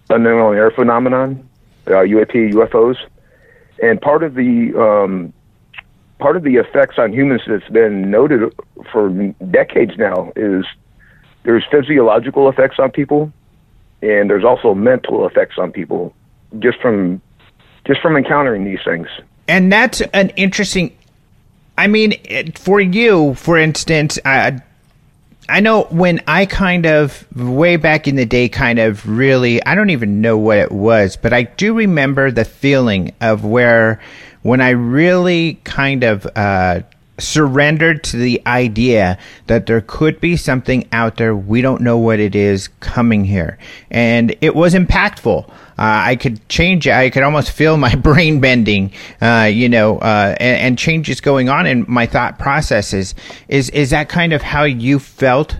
unknown air phenomenon, uh, UAP, UFOs, and part of the um, part of the effects on humans that's been noted for decades now is there's physiological effects on people, and there's also mental effects on people just from just from encountering these things. And that's an interesting. I mean, it, for you, for instance, I, I know when I kind of way back in the day, kind of really, I don't even know what it was, but I do remember the feeling of where when I really kind of uh, surrendered to the idea that there could be something out there we don't know what it is coming here, and it was impactful. Uh, I could change. I could almost feel my brain bending, uh, you know, uh, and, and changes going on in my thought processes. Is is that kind of how you felt?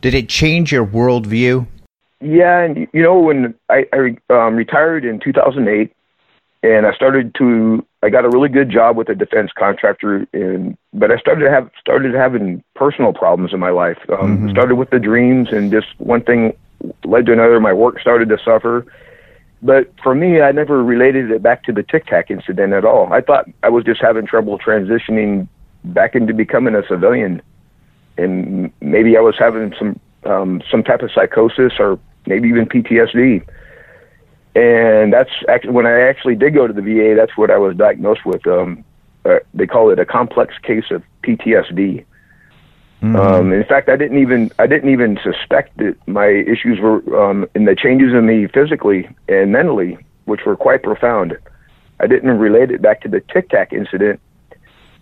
Did it change your worldview? Yeah, and you know when I, I um, retired in 2008, and I started to I got a really good job with a defense contractor, and but I started to have started having personal problems in my life. Um, mm-hmm. Started with the dreams, and just one thing led to another. My work started to suffer. But for me, I never related it back to the Tic Tac incident at all. I thought I was just having trouble transitioning back into becoming a civilian, and maybe I was having some um, some type of psychosis or maybe even PTSD. And that's actually when I actually did go to the VA. That's what I was diagnosed with. Um, uh, they call it a complex case of PTSD. Mm-hmm. Um, in fact, I didn't even I didn't even suspect that my issues were um, in the changes in me physically and mentally, which were quite profound. I didn't relate it back to the Tic Tac incident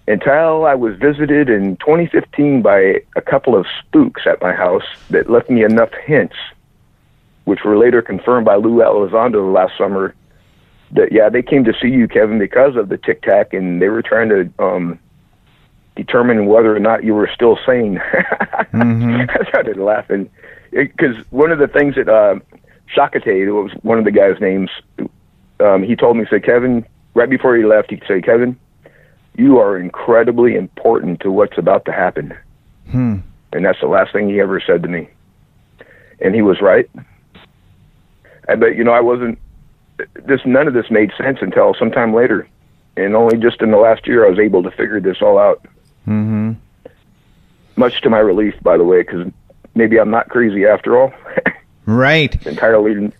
until I was visited in 2015 by a couple of spooks at my house that left me enough hints, which were later confirmed by Lou Elizondo last summer. That yeah, they came to see you, Kevin, because of the Tic Tac, and they were trying to um, determine whether or not you were still sane. mm-hmm. I started laughing because one of the things that uh, Shakate, was one of the guy's names, um, he told me, said, Kevin, right before he left, he said, Kevin, you are incredibly important to what's about to happen. Hmm. And that's the last thing he ever said to me. And he was right. I bet, you know, I wasn't, this, none of this made sense until sometime later. And only just in the last year, I was able to figure this all out. Mm-hmm. Much to my relief, by the way, because maybe I'm not crazy after all. right. Entirely,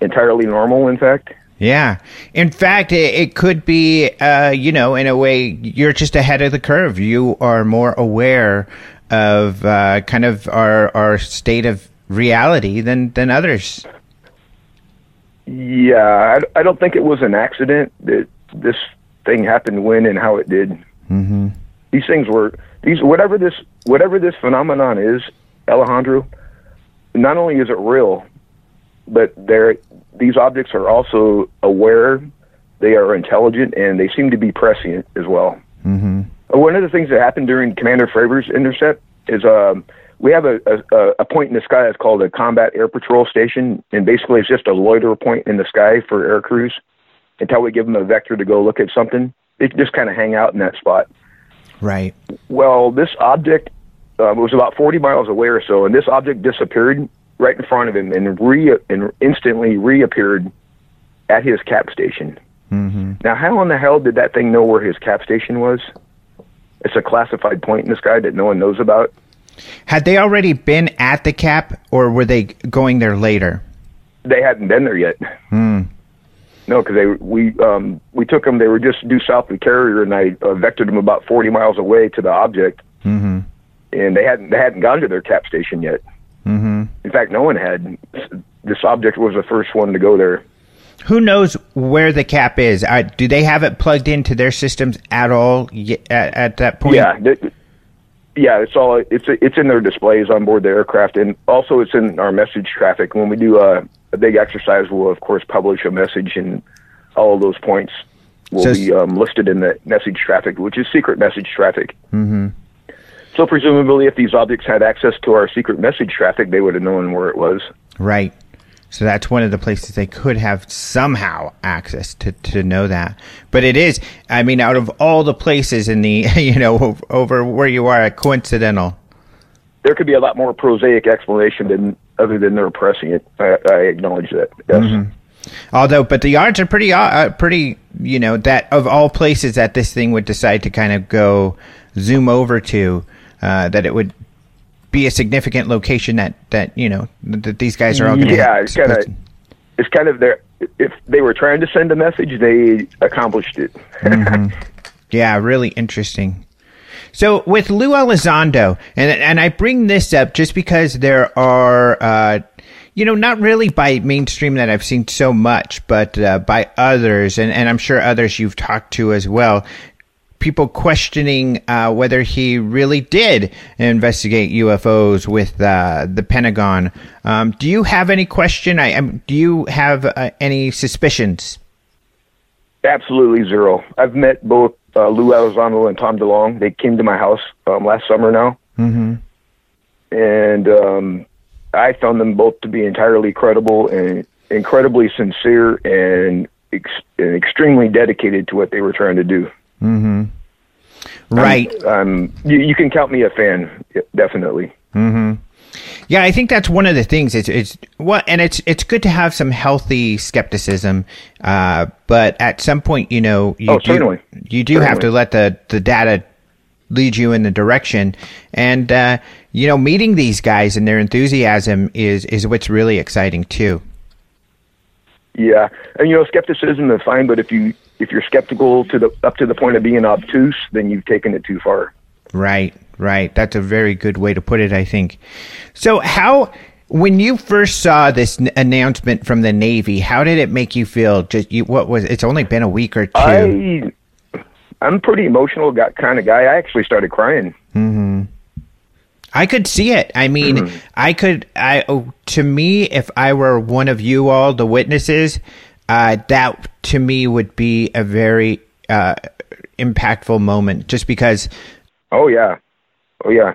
entirely normal. In fact. Yeah. In fact, it, it could be, uh, you know, in a way, you're just ahead of the curve. You are more aware of uh, kind of our our state of reality than than others. Yeah, I, I don't think it was an accident that this thing happened when and how it did. Mm-hmm. These things were these whatever this whatever this phenomenon is, Alejandro. Not only is it real, but they're these objects are also aware, they are intelligent, and they seem to be prescient as well. Mm-hmm. One of the things that happened during Commander Fravor's intercept is um, we have a, a, a point in the sky that's called a combat air patrol station, and basically it's just a loiter point in the sky for air crews until we give them a vector to go look at something. They just kind of hang out in that spot. Right. Well, this object um, was about 40 miles away or so, and this object disappeared right in front of him and re and instantly reappeared at his cap station. Mm-hmm. Now, how in the hell did that thing know where his cap station was? It's a classified point in the sky that no one knows about. Had they already been at the cap, or were they going there later? They hadn't been there yet. Hmm. No, because they we um, we took them. They were just due south of the carrier, and I uh, vectored them about forty miles away to the object. Mm-hmm. And they hadn't they hadn't gone to their cap station yet. Mm-hmm. In fact, no one had. This object was the first one to go there. Who knows where the cap is? Uh, do they have it plugged into their systems at all at, at that point? Yeah, yeah. It's all it's it's in their displays on board the aircraft, and also it's in our message traffic. When we do a, a big exercise, we'll of course publish a message, and all of those points will so, be um, listed in the message traffic, which is secret message traffic. Mm-hmm. So presumably, if these objects had access to our secret message traffic, they would have known where it was. Right. So that's one of the places they could have somehow access to, to know that. But it is, I mean, out of all the places in the, you know, over where you are, a coincidental. There could be a lot more prosaic explanation than other than they're pressing it. I, I acknowledge that. Yes. Mm-hmm. Although, but the odds are pretty, uh, pretty, you know, that of all places that this thing would decide to kind of go zoom over to, uh, that it would be a significant location that that you know that these guys are all going to yeah it's kind of it's kind of their if they were trying to send a message they accomplished it. Mm-hmm. yeah really interesting. So with Lou Elizondo, and and I bring this up just because there are, uh, you know, not really by mainstream that I've seen so much, but uh, by others, and, and I'm sure others you've talked to as well, people questioning uh, whether he really did investigate UFOs with uh, the Pentagon. Um, do you have any question? I um, do you have uh, any suspicions? Absolutely zero. I've met both uh, Lou Elizondo and Tom DeLonge. They came to my house um, last summer now, mm-hmm. and um, I found them both to be entirely credible and incredibly sincere and ex- extremely dedicated to what they were trying to do. Mm-hmm. Right. Um, you, you can count me a fan, definitely. Mm-hmm. Yeah, I think that's one of the things. It's it's what, and it's it's good to have some healthy skepticism, uh, but at some point, you know, you Oh, do, certainly. you do have to let the the data lead you in the direction, and uh, you know, meeting these guys and their enthusiasm is is what's really exciting too. Yeah, and you know, skepticism is fine, but if you if you're skeptical to the up to the point of being obtuse, then you've taken it too far. Right, right. That's a very good way to put it, I think. So, how, when you first saw this n- announcement from the Navy, how did it make you feel? Just you, what was? It's only been a week or two. I I'm pretty emotional guy, kind of guy. I actually started crying. Hmm. I could see it. I mean, Mm-hmm. I could. I oh, to me, if I were one of you all, the witnesses, uh, that to me would be a very uh, impactful moment. Just because, Oh yeah, oh yeah.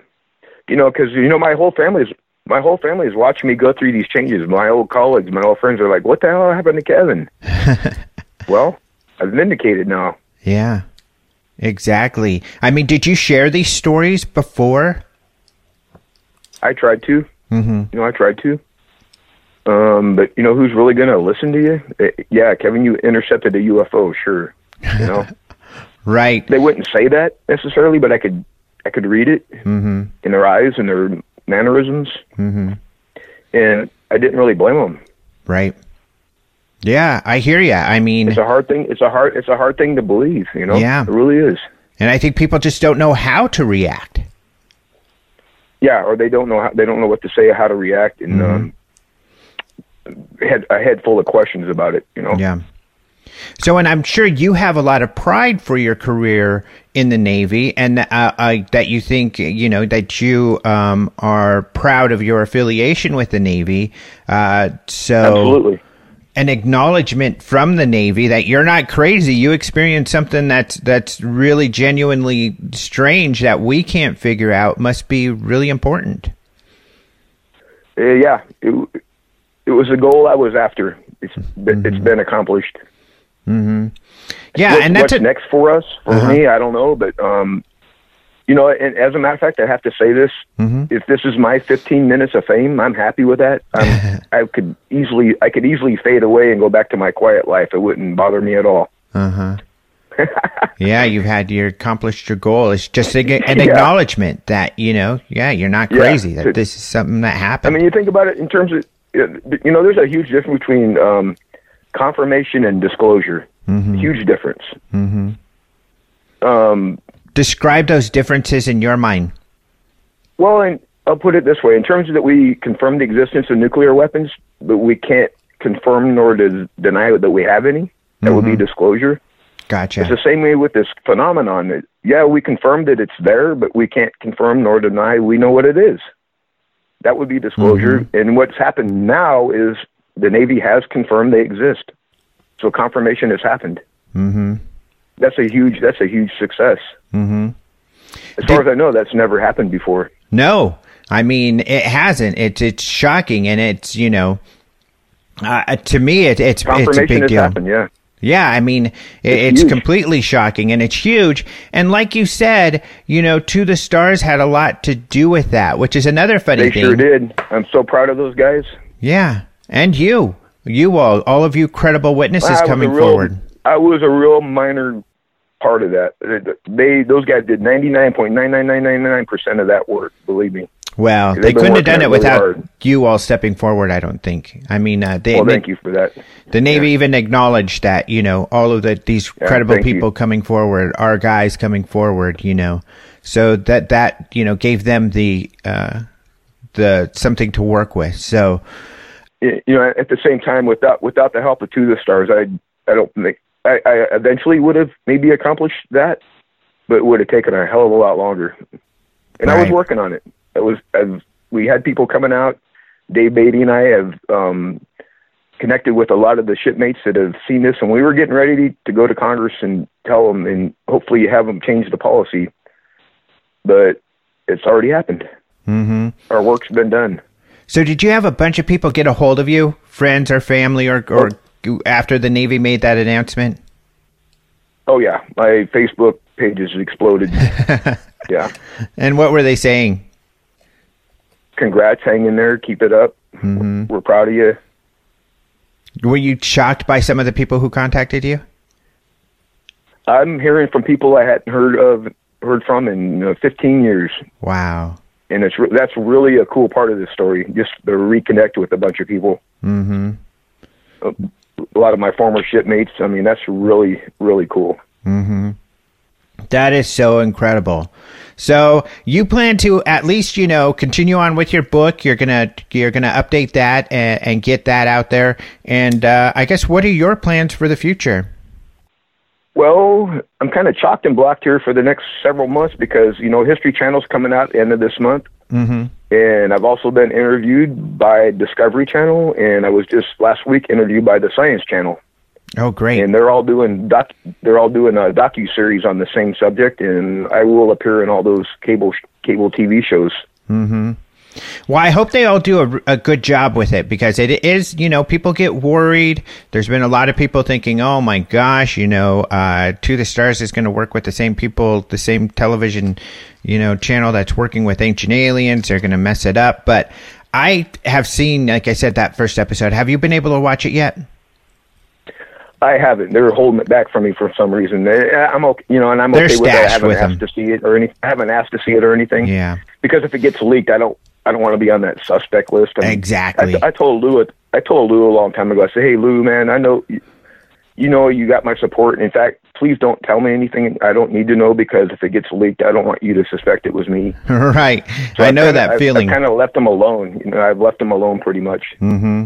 You know, because you know my whole family's my whole family is watching me go through these changes. My old colleagues, my old friends are like, "What the hell happened to Kevin?" well, I've vindicated now. yeah, exactly. I mean, did you share these stories before? I tried to. Mm-hmm. You know, I tried to. Um, but you know who's really going to listen to you? Eh, yeah, Kevin, you intercepted a UFO, sure. You know, Right. they wouldn't say that necessarily, but I could, I could read it Mm-hmm. in their eyes and their mannerisms, Mm-hmm. and I didn't really blame them. Right. Yeah, I hear you. I mean, It's a hard thing. It's a hard. It's a hard thing to believe. You know. Yeah. It really is. and I think people just don't know how to react. Yeah, or they don't know how they don't know what to say or how to react, and um, had a head full of questions about it. You know. Yeah. So, and I'm sure you have a lot of pride for your career in the Navy, and uh, uh, that you think you know that you um, are proud of your affiliation with the Navy. Uh, so, Absolutely. an acknowledgement from the Navy that you're not crazy. You experienced something that's that's really genuinely strange that we can't figure out. Must be really important. Uh, yeah. It, it was a goal I was after. It's been, it's been accomplished. Yeah, What- and that's what's a, next for us for Uh-huh. me. I don't know, but um, you know, and as a matter of fact, I have to say this: Mm-hmm. if this is my 15 minutes of fame, I'm happy with that. I'm, I could easily, I could easily fade away and go back to my quiet life. It wouldn't bother me at all. Uh huh. yeah, you've had you accomplished your goal. It's just a, an Yeah. acknowledgement that you know, yeah, you're not Yeah. crazy. That To- this is something that happened. I mean, you think about it in terms of, you know, there's a huge difference between um, confirmation and disclosure. Huge difference. hmm Um, Describe those differences in your mind. well, and I'll put it this way: in terms of that, we confirm the existence of nuclear weapons, but we can't confirm nor des- deny that we have any. That would be disclosure. Gotcha. It's the same way with this phenomenon. Yeah, we confirmed that it's there, but we can't confirm nor deny we know what it is. That would be disclosure. And what's happened now is the Navy has confirmed they exist. So confirmation has happened. mm-hmm. That's a huge. That's a huge success. Mm-hmm. As far as I know, that's never happened before. No, I mean it hasn't. It's it's shocking, and it's you know, uh, to me it, it's it's a big deal. happened. Yeah. Yeah, I mean, It's it's completely shocking and it's huge. And like you said, you know, To the Stars had a lot to do with that, which is another funny They thing. sure did. I'm so proud of those guys. Yeah, and you, you all, all of you credible witnesses was coming real, forward. I was a real minor part of that. They those guys did 99.99999% of that work. Believe me. Well, they couldn't have done it really without hard. you all stepping forward. I don't think. I mean, uh, they, Well, they- thank you for that. the Navy even acknowledged that. You know, all of the these Yeah, credible thank you. people coming forward, our guys coming forward. You know, so that that you know gave them the uh, the something to work with. So. you know, at the same time, without without the help of two of the stars, I I don't think I, I eventually would have maybe accomplished that, but it would have taken a hell of a lot longer. And I was working on it. I was I've, we had people coming out. Dave Beaty and I have um, connected with a lot of the shipmates that have seen this, and we were getting ready to, go to Congress and tell them, and hopefully have them change the policy. But it's already happened. hmm Our work's been done. So did you have a bunch of people get a hold of you, friends or family or or after the Navy made that announcement? Oh yeah, my Facebook pages exploded. yeah. And what were they saying? Congrats, hang in there, keep it up. Mm-hmm. We're proud of you. Were you shocked by some of the people who contacted you? I'm hearing from people I hadn't heard of heard from in uh, 15 years. Wow. And it's re- that's really a cool part of this story, just to reconnect with a bunch of people. Mm-hmm. A, a lot of my former shipmates. I mean, that's really really cool. Mm-hmm. That is so incredible. So you plan to at least you know continue on with your book. You're gonna you're gonna update that and, and get that out there. And uh, I guess what are your plans for the future? Well, I'm kind of chalked and blocked here for the next several months because you know History Channel's coming out at the end of this month, mm-hmm. and I've also been interviewed by Discovery Channel, and I was just last week interviewed by the Science Channel. Oh, great! And they're all doing doc. They're all doing a docu series on the same subject, and I will appear in all those cable cable TV shows. Mm-hmm. Well, I hope they all do a, a, good job with it because it is, you know, people get worried. There's been a lot of people thinking, oh my gosh, you know, uh, To the Stars is going to work with the same people, the same television, you know, channel that's working with Ancient Aliens. They're going to mess it up. But I have seen, like I said, that first episode. Have you been able to watch it yet? I haven't. They're holding it back from me for some reason. I'm okay, you know, and I'm They're okay with it. I haven't with asked them. to see it or any. I haven't asked to see it or anything. Yeah. Because if it gets leaked, I don't. I don't want to be on that suspect list. I mean, exactly. I, I told Lou. I told Lou a long time ago. I said, "Hey, Lou, man, I know." You know, you got my support. In fact, please don't tell me anything I don't need to know because if it gets leaked, I don't want you to suspect it was me. right. So I I've know kinda, that feeling. I've kind of left them alone. You know, I've left them alone pretty much. Mm-hmm.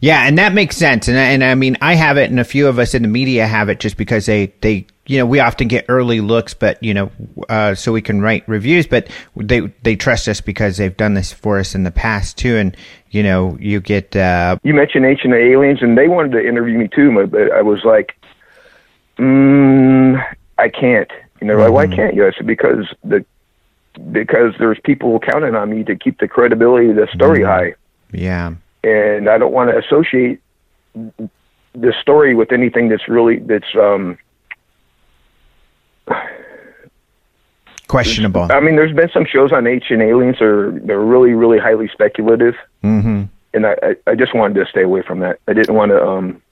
Yeah, and that makes sense. And and I mean, I have it, and a few of us in the media have it, just because they they you know we often get early looks, but you know, uh, so we can write reviews. But they they trust us because they've done this for us in the past too, and you know, you get. Uh, you mentioned Ancient Aliens, and they wanted to interview me too, but I was like, mm, I can't. You know, mm-hmm. why can't you? I said because the because there's people counting on me to keep the credibility of the story mm-hmm. high. Yeah and I don't want to associate the story with anything that's really that's um questionable. I mean, there's been some shows on Ancient Aliens are they're really really highly speculative, mm-hmm. and I, I I just wanted to stay away from that. I didn't want to um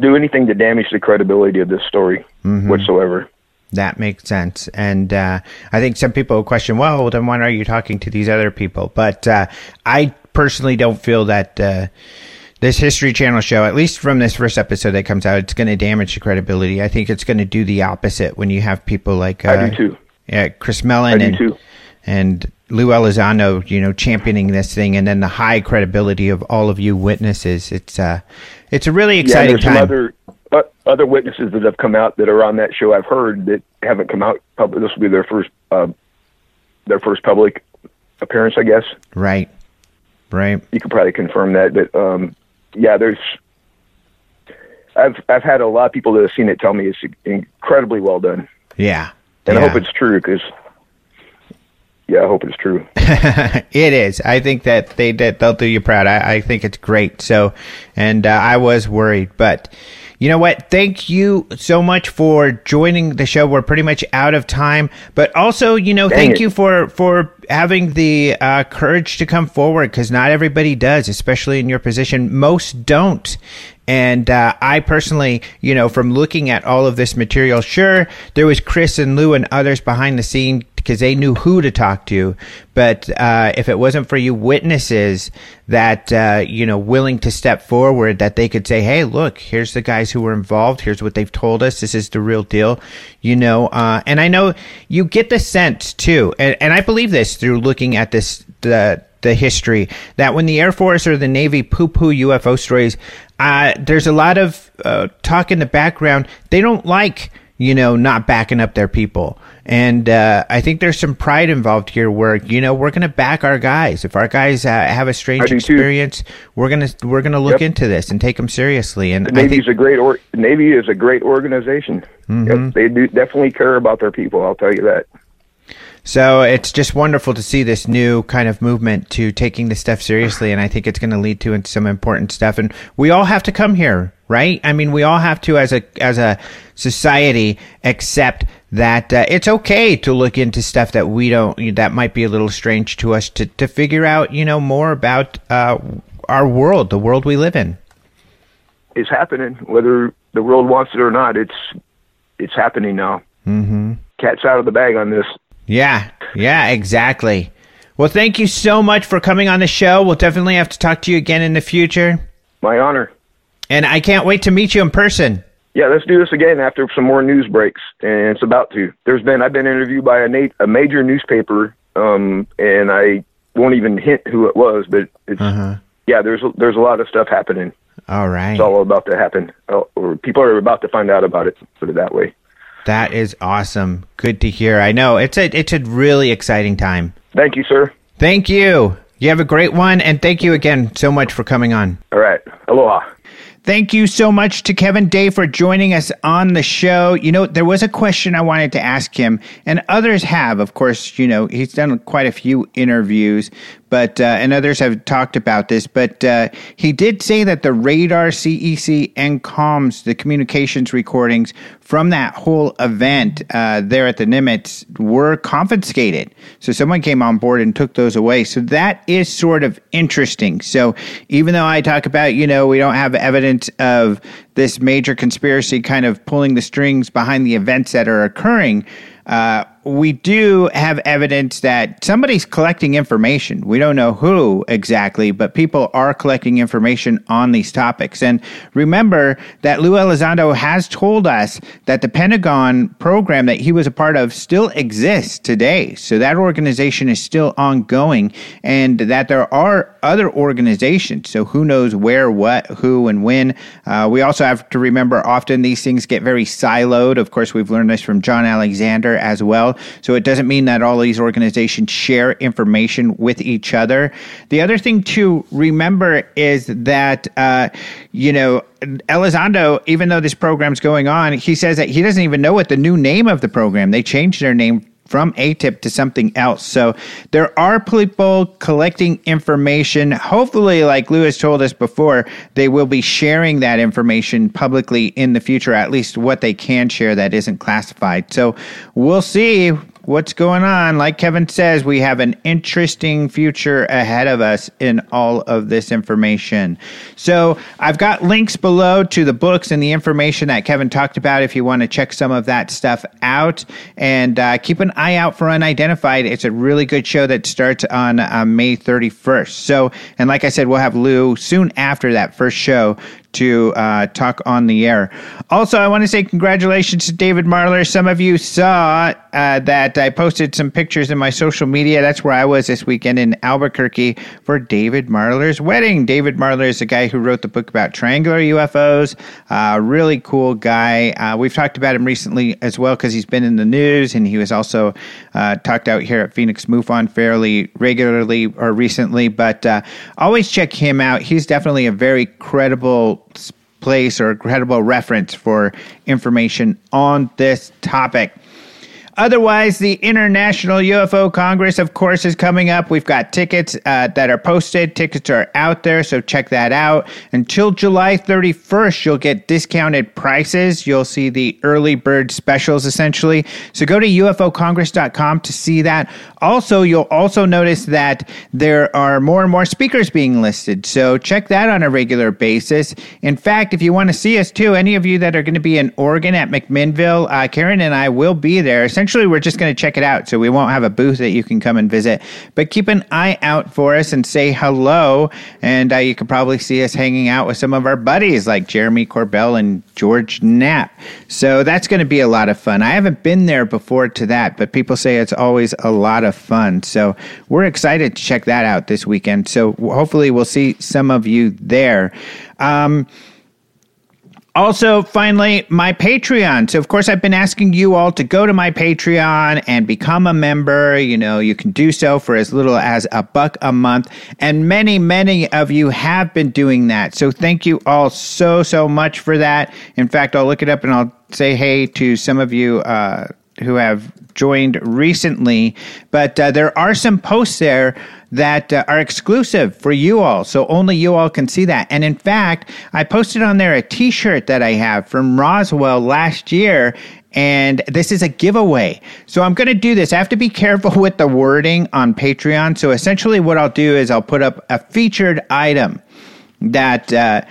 do anything to damage the credibility of this story mm-hmm. whatsoever. That makes sense. And uh, I think some people question, well, then why are you talking to these other people? But uh, I personally don't feel that uh, this History Channel show, at least from this first episode that comes out, it's going to damage the credibility. I think it's going to do the opposite when you have people like I do too. Yeah, Chris Mellon and too. and Lou Elizondo, you know, championing this thing, and then the high credibility of all of you witnesses. It's uh, it's a really exciting yeah, time. Some other uh, other witnesses that have come out that are on that show. I've heard that haven't come out. Public. This will be their first uh, their first public appearance, I guess. Right. Right. You could probably confirm that, but um, yeah, there's. I've I've had a lot of people that have seen it tell me it's incredibly well done. Yeah. And yeah. I hope it's true because. Yeah, I hope it's true. it is. I think that they that they'll do you proud. I, I think it's great. So, and uh, I was worried, but you know what? Thank you so much for joining the show. We're pretty much out of time, but also, you know, Dang thank it. you for for having the uh, courage to come forward because not everybody does, especially in your position. Most don't. And uh, I personally, you know, from looking at all of this material, sure, there was Chris and Lou and others behind the scene because they knew who to talk to. But uh, if it wasn't for you witnesses that, uh, you know, willing to step forward, that they could say, hey, look, here's the guys who were involved. Here's what they've told us. This is the real deal, you know. Uh, and I know you get the sense, too, and, and I believe this through looking at this, the, the history that when the Air Force or the Navy poo poo UFO stories, uh, there's a lot of uh, talk in the background. They don't like, you know, not backing up their people. And uh, I think there's some pride involved here where, you know, we're going to back our guys. If our guys uh, have a strange do too. experience, we're going to we're going to look Yep. into this and take them seriously. And The Navy's think a great or Navy is a great organization. Mhm. Yep, they do definitely care about their people. I'll tell you that. So it's just wonderful to see this new kind of movement to taking this stuff seriously, and I think it's going to lead to some important stuff. And we all have to come here, right? I mean, we all have to, as a as a society, accept that uh, it's okay to look into stuff that we don't that might be a little strange to us to to figure out, you know, more about uh, our world, the world we live in. It's happening, whether the world wants it or not. It's it's happening now. Mm-hmm. Cat's out of the bag on this. Yeah, yeah, exactly. Well, thank you so much for coming on the show. We'll definitely have to talk to you again in the future. My honor. And I can't wait to meet you in person. Yeah, let's do this again after some more news breaks, and it's about to. There's been I've been interviewed by a, na- a major newspaper, um, and I won't even hint who it was, but it's Uh-huh. yeah. There's a, there's a lot of stuff happening. All right. It's all about to happen, uh, or people are about to find out about it. Put it that way. That is awesome. Good to hear. I know it's a it's a really exciting time. Thank you, sir. Thank you. You have a great one, and thank you again so much for coming on. All right. Aloha. Thank you so much to Kevin Day for joining us on the show. You know, there was a question I wanted to ask him, and others have. Of course, you know, he's done quite a few interviews, but, uh, and others have talked about this, but uh, he did say that the radar, CEC, and comms, the communications recordings from that whole event uh, there at the Nimitz were confiscated. So someone came on board and took those away. So that is sort of interesting. So even though I talk about, you know, we don't have evidence of this major conspiracy kind of pulling the strings behind the events that are occurring, uh, we do have evidence that somebody's collecting information. We don't know who exactly, but people are collecting information on these topics. And remember that Lou Elizondo has told us that the Pentagon program that he was a part of still exists today. So that organization is still ongoing, and that there are other organizations. So who knows where, what, who, and when. Uh, we also have to remember often these things get very siloed. Of course, we've learned this from John Alexander as well. So it doesn't mean that all these organizations share information with each other. The other thing to remember is that, uh, you know, Elizondo, even though this program's going on, he says that he doesn't even know what the new name of the program. They changed their name from ATIP to something else. So there are people collecting information. Hopefully, like Lewis told us before, they will be sharing that information publicly in the future, at least what they can share that isn't classified. So we'll see what's going on. Like Kevin says, we have an interesting future ahead of us in all of this information. So I've got links below to the books and the information that Kevin talked about if you want to check some of that stuff out. And uh, keep an eye out for Unidentified. It's a really good show that starts on uh, May 31st. So, and like I said, we'll have Lou soon after that first show to uh, talk on the air. Also, I want to say congratulations to David Marler. Some of you saw uh, that I posted some pictures in my social media. That's where I was this weekend in Albuquerque for David Marler's wedding. David Marler is the guy who wrote the book about triangular UFOs. Uh, really cool guy. Uh, we've talked about him recently as well because he's been in the news and he was also uh, talked out here at Phoenix MUFON fairly regularly or recently. But uh, always check him out. He's definitely a very credible place or credible reference for information on this topic. Otherwise, the International UFO Congress, of course, is coming up. We've got tickets uh, that are posted. Tickets are out there, so check that out. Until July 31st, you'll get discounted prices. You'll see the early bird specials, essentially. So go to UFOCongress.com to see that. Also, you'll also notice that there are more and more speakers being listed. So check that on a regular basis. In fact, if you want to see us too, any of you that are going to be in Oregon at McMinnville, uh, Karen and I will be there. Essentially, we're just going to check it out. So we won't have a booth that you can come and visit. But keep an eye out for us and say hello. And uh, you can probably see us hanging out with some of our buddies like Jeremy Corbell and George Knapp. So that's going to be a lot of fun. I haven't been there before to that, but people say it's always a lot of fun. So we're excited to check that out this weekend. So hopefully we'll see some of you there. Um, also, finally, my Patreon. So, of course, I've been asking you all to go to my Patreon and become a member. You know, you can do so for as little as a buck a month. And many, many of you have been doing that. So, thank you all so, so much for that. In fact, I'll look it up and I'll say hey to some of you. Uh, who have joined recently, but uh, there are some posts there that uh, are exclusive for you all. So only you all can see that. And in fact, I posted on there a t shirt that I have from Roswell last year. And this is a giveaway. So I'm going to do this. I have to be careful with the wording on Patreon. So essentially, what I'll do is I'll put up a featured item that uh,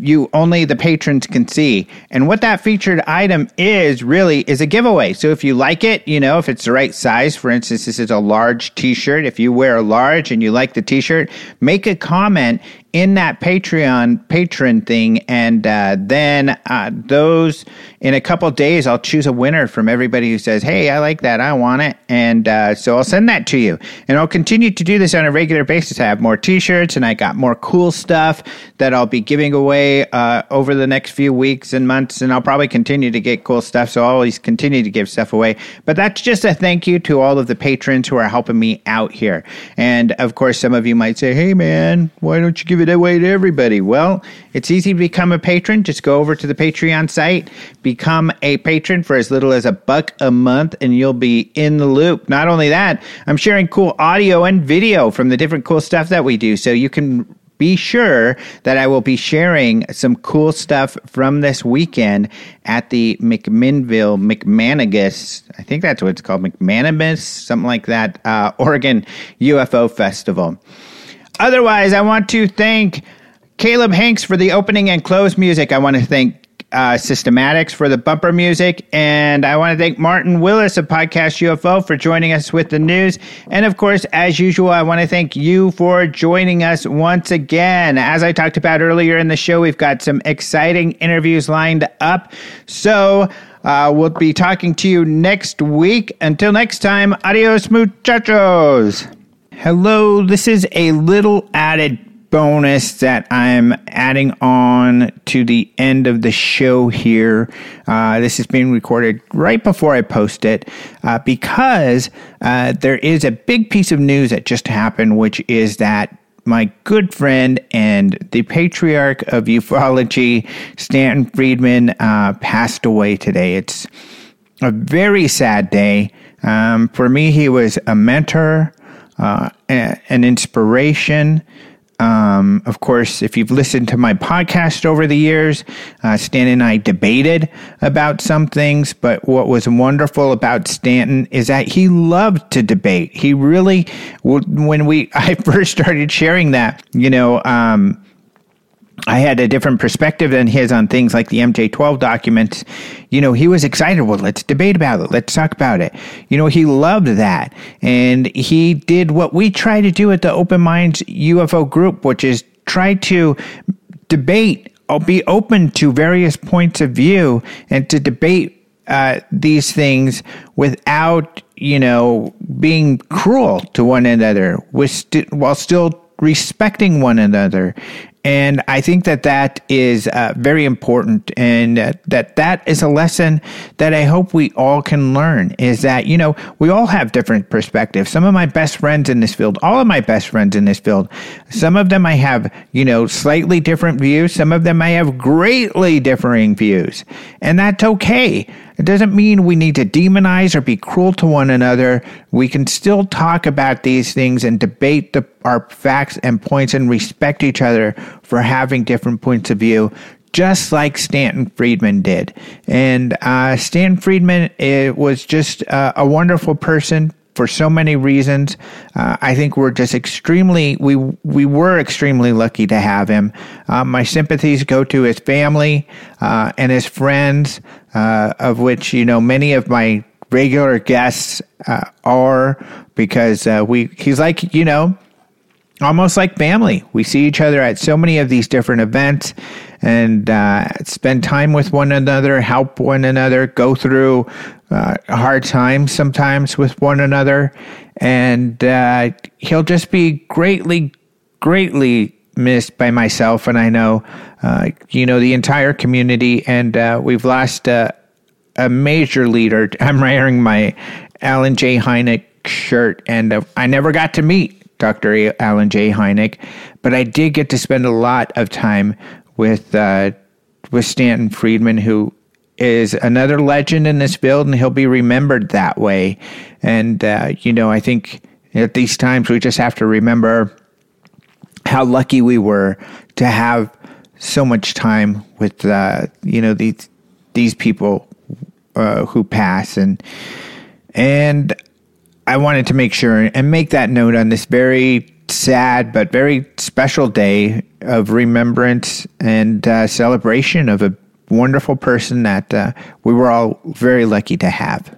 you only the patrons can see. And what that featured item is really is a giveaway. So if you like it, you know, if it's the right size, for instance, this is a large t-shirt. If you wear a large and you like the t-shirt, make a comment in that Patreon patron thing, and uh, then uh, those in a couple days, I'll choose a winner from everybody who says, "Hey, I like that, I want it," and uh, so I'll send that to you. And I'll continue to do this on a regular basis. I have more T-shirts, and I got more cool stuff that I'll be giving away uh, over the next few weeks and months, and I'll probably continue to get cool stuff. So I'll always continue to give stuff away. But that's just a thank you to all of the patrons who are helping me out here. And of course, some of you might say, "Hey, man, why don't you give give it away to everybody? Well, it's easy to become a patron. Just go over to the Patreon site, become a patron for as little as a buck a month, and you'll be in the loop. Not only that, I'm sharing cool audio and video from the different cool stuff that we do. So you can be sure that I will be sharing some cool stuff from this weekend at the McMinnville, McManagus, I think that's what it's called, McManamus, something like that, uh, Oregon UFO Festival. Otherwise, I want to thank Caleb Hanks for the opening and close music. I want to thank uh, Systematics for the bumper music. And I want to thank Martin Willis of Podcast UFO for joining us with the news. And of course, as usual, I want to thank you for joining us once again. As I talked about earlier in the show, we've got some exciting interviews lined up. So, uh, we'll be talking to you next week. Until next time, adios, muchachos. Hello, this is a little added bonus that I'm adding on to the end of the show here. Uh, this is being recorded right before I post it uh, because uh, there is a big piece of news that just happened, which is that my good friend and the patriarch of ufology, Stanton Friedman, uh, passed away today. It's a very sad day. Um, for me, he was a mentor uh, an inspiration. Um, of course, if you've listened to my podcast over the years, uh, and I debated about some things, but what was wonderful about Stanton is that he loved to debate. He really, when we I first started sharing that, you know, um, I had a different perspective than his on things like the MJ12 documents. You know, he was excited. Well, let's debate about it. Let's talk about it. You know, he loved that. And he did what we try to do at the Open Minds UFO group, which is try to debate, or be open to various points of view and to debate uh, these things without, you know, being cruel to one another with st- while still respecting one another and I think that that is uh, very important, and uh, that that is a lesson that I hope we all can learn. Is that you know we all have different perspectives. Some of my best friends in this field, all of my best friends in this field, some of them I have you know slightly different views. Some of them I have greatly differing views, and that's okay. It doesn't mean we need to demonize or be cruel to one another. We can still talk about these things and debate the, our facts and points and respect each other for having different points of view, just like Stanton Friedman did. And uh, Friedman it was just uh, a wonderful person for so many reasons. Uh, I think we're just extremely we we were extremely lucky to have him. Uh, my sympathies go to his family uh, and his friends, uh, of which you know many of my regular guests are because we he's like you know almost like family. We see each other at so many of these different events and uh, spend time with one another, help one another, go through uh, hard times sometimes with one another. And uh, he'll just be greatly, greatly missed by myself. And I know, uh, you know, the entire community. And uh, we've lost a major leader. I'm wearing my Alan J. Hynek shirt, and uh, I never got to meet Dr. Alan J. Hynek, but I did get to spend a lot of time with uh, with Stanton Friedman, who is another legend in this field, and he'll be remembered that way. And uh, you know, I think at these times we just have to remember how lucky we were to have so much time with uh, you know these these people uh, who pass and and I wanted to make sure and make that note on this very sad but very special day of remembrance and uh, celebration of a wonderful person that uh, we were all very lucky to have.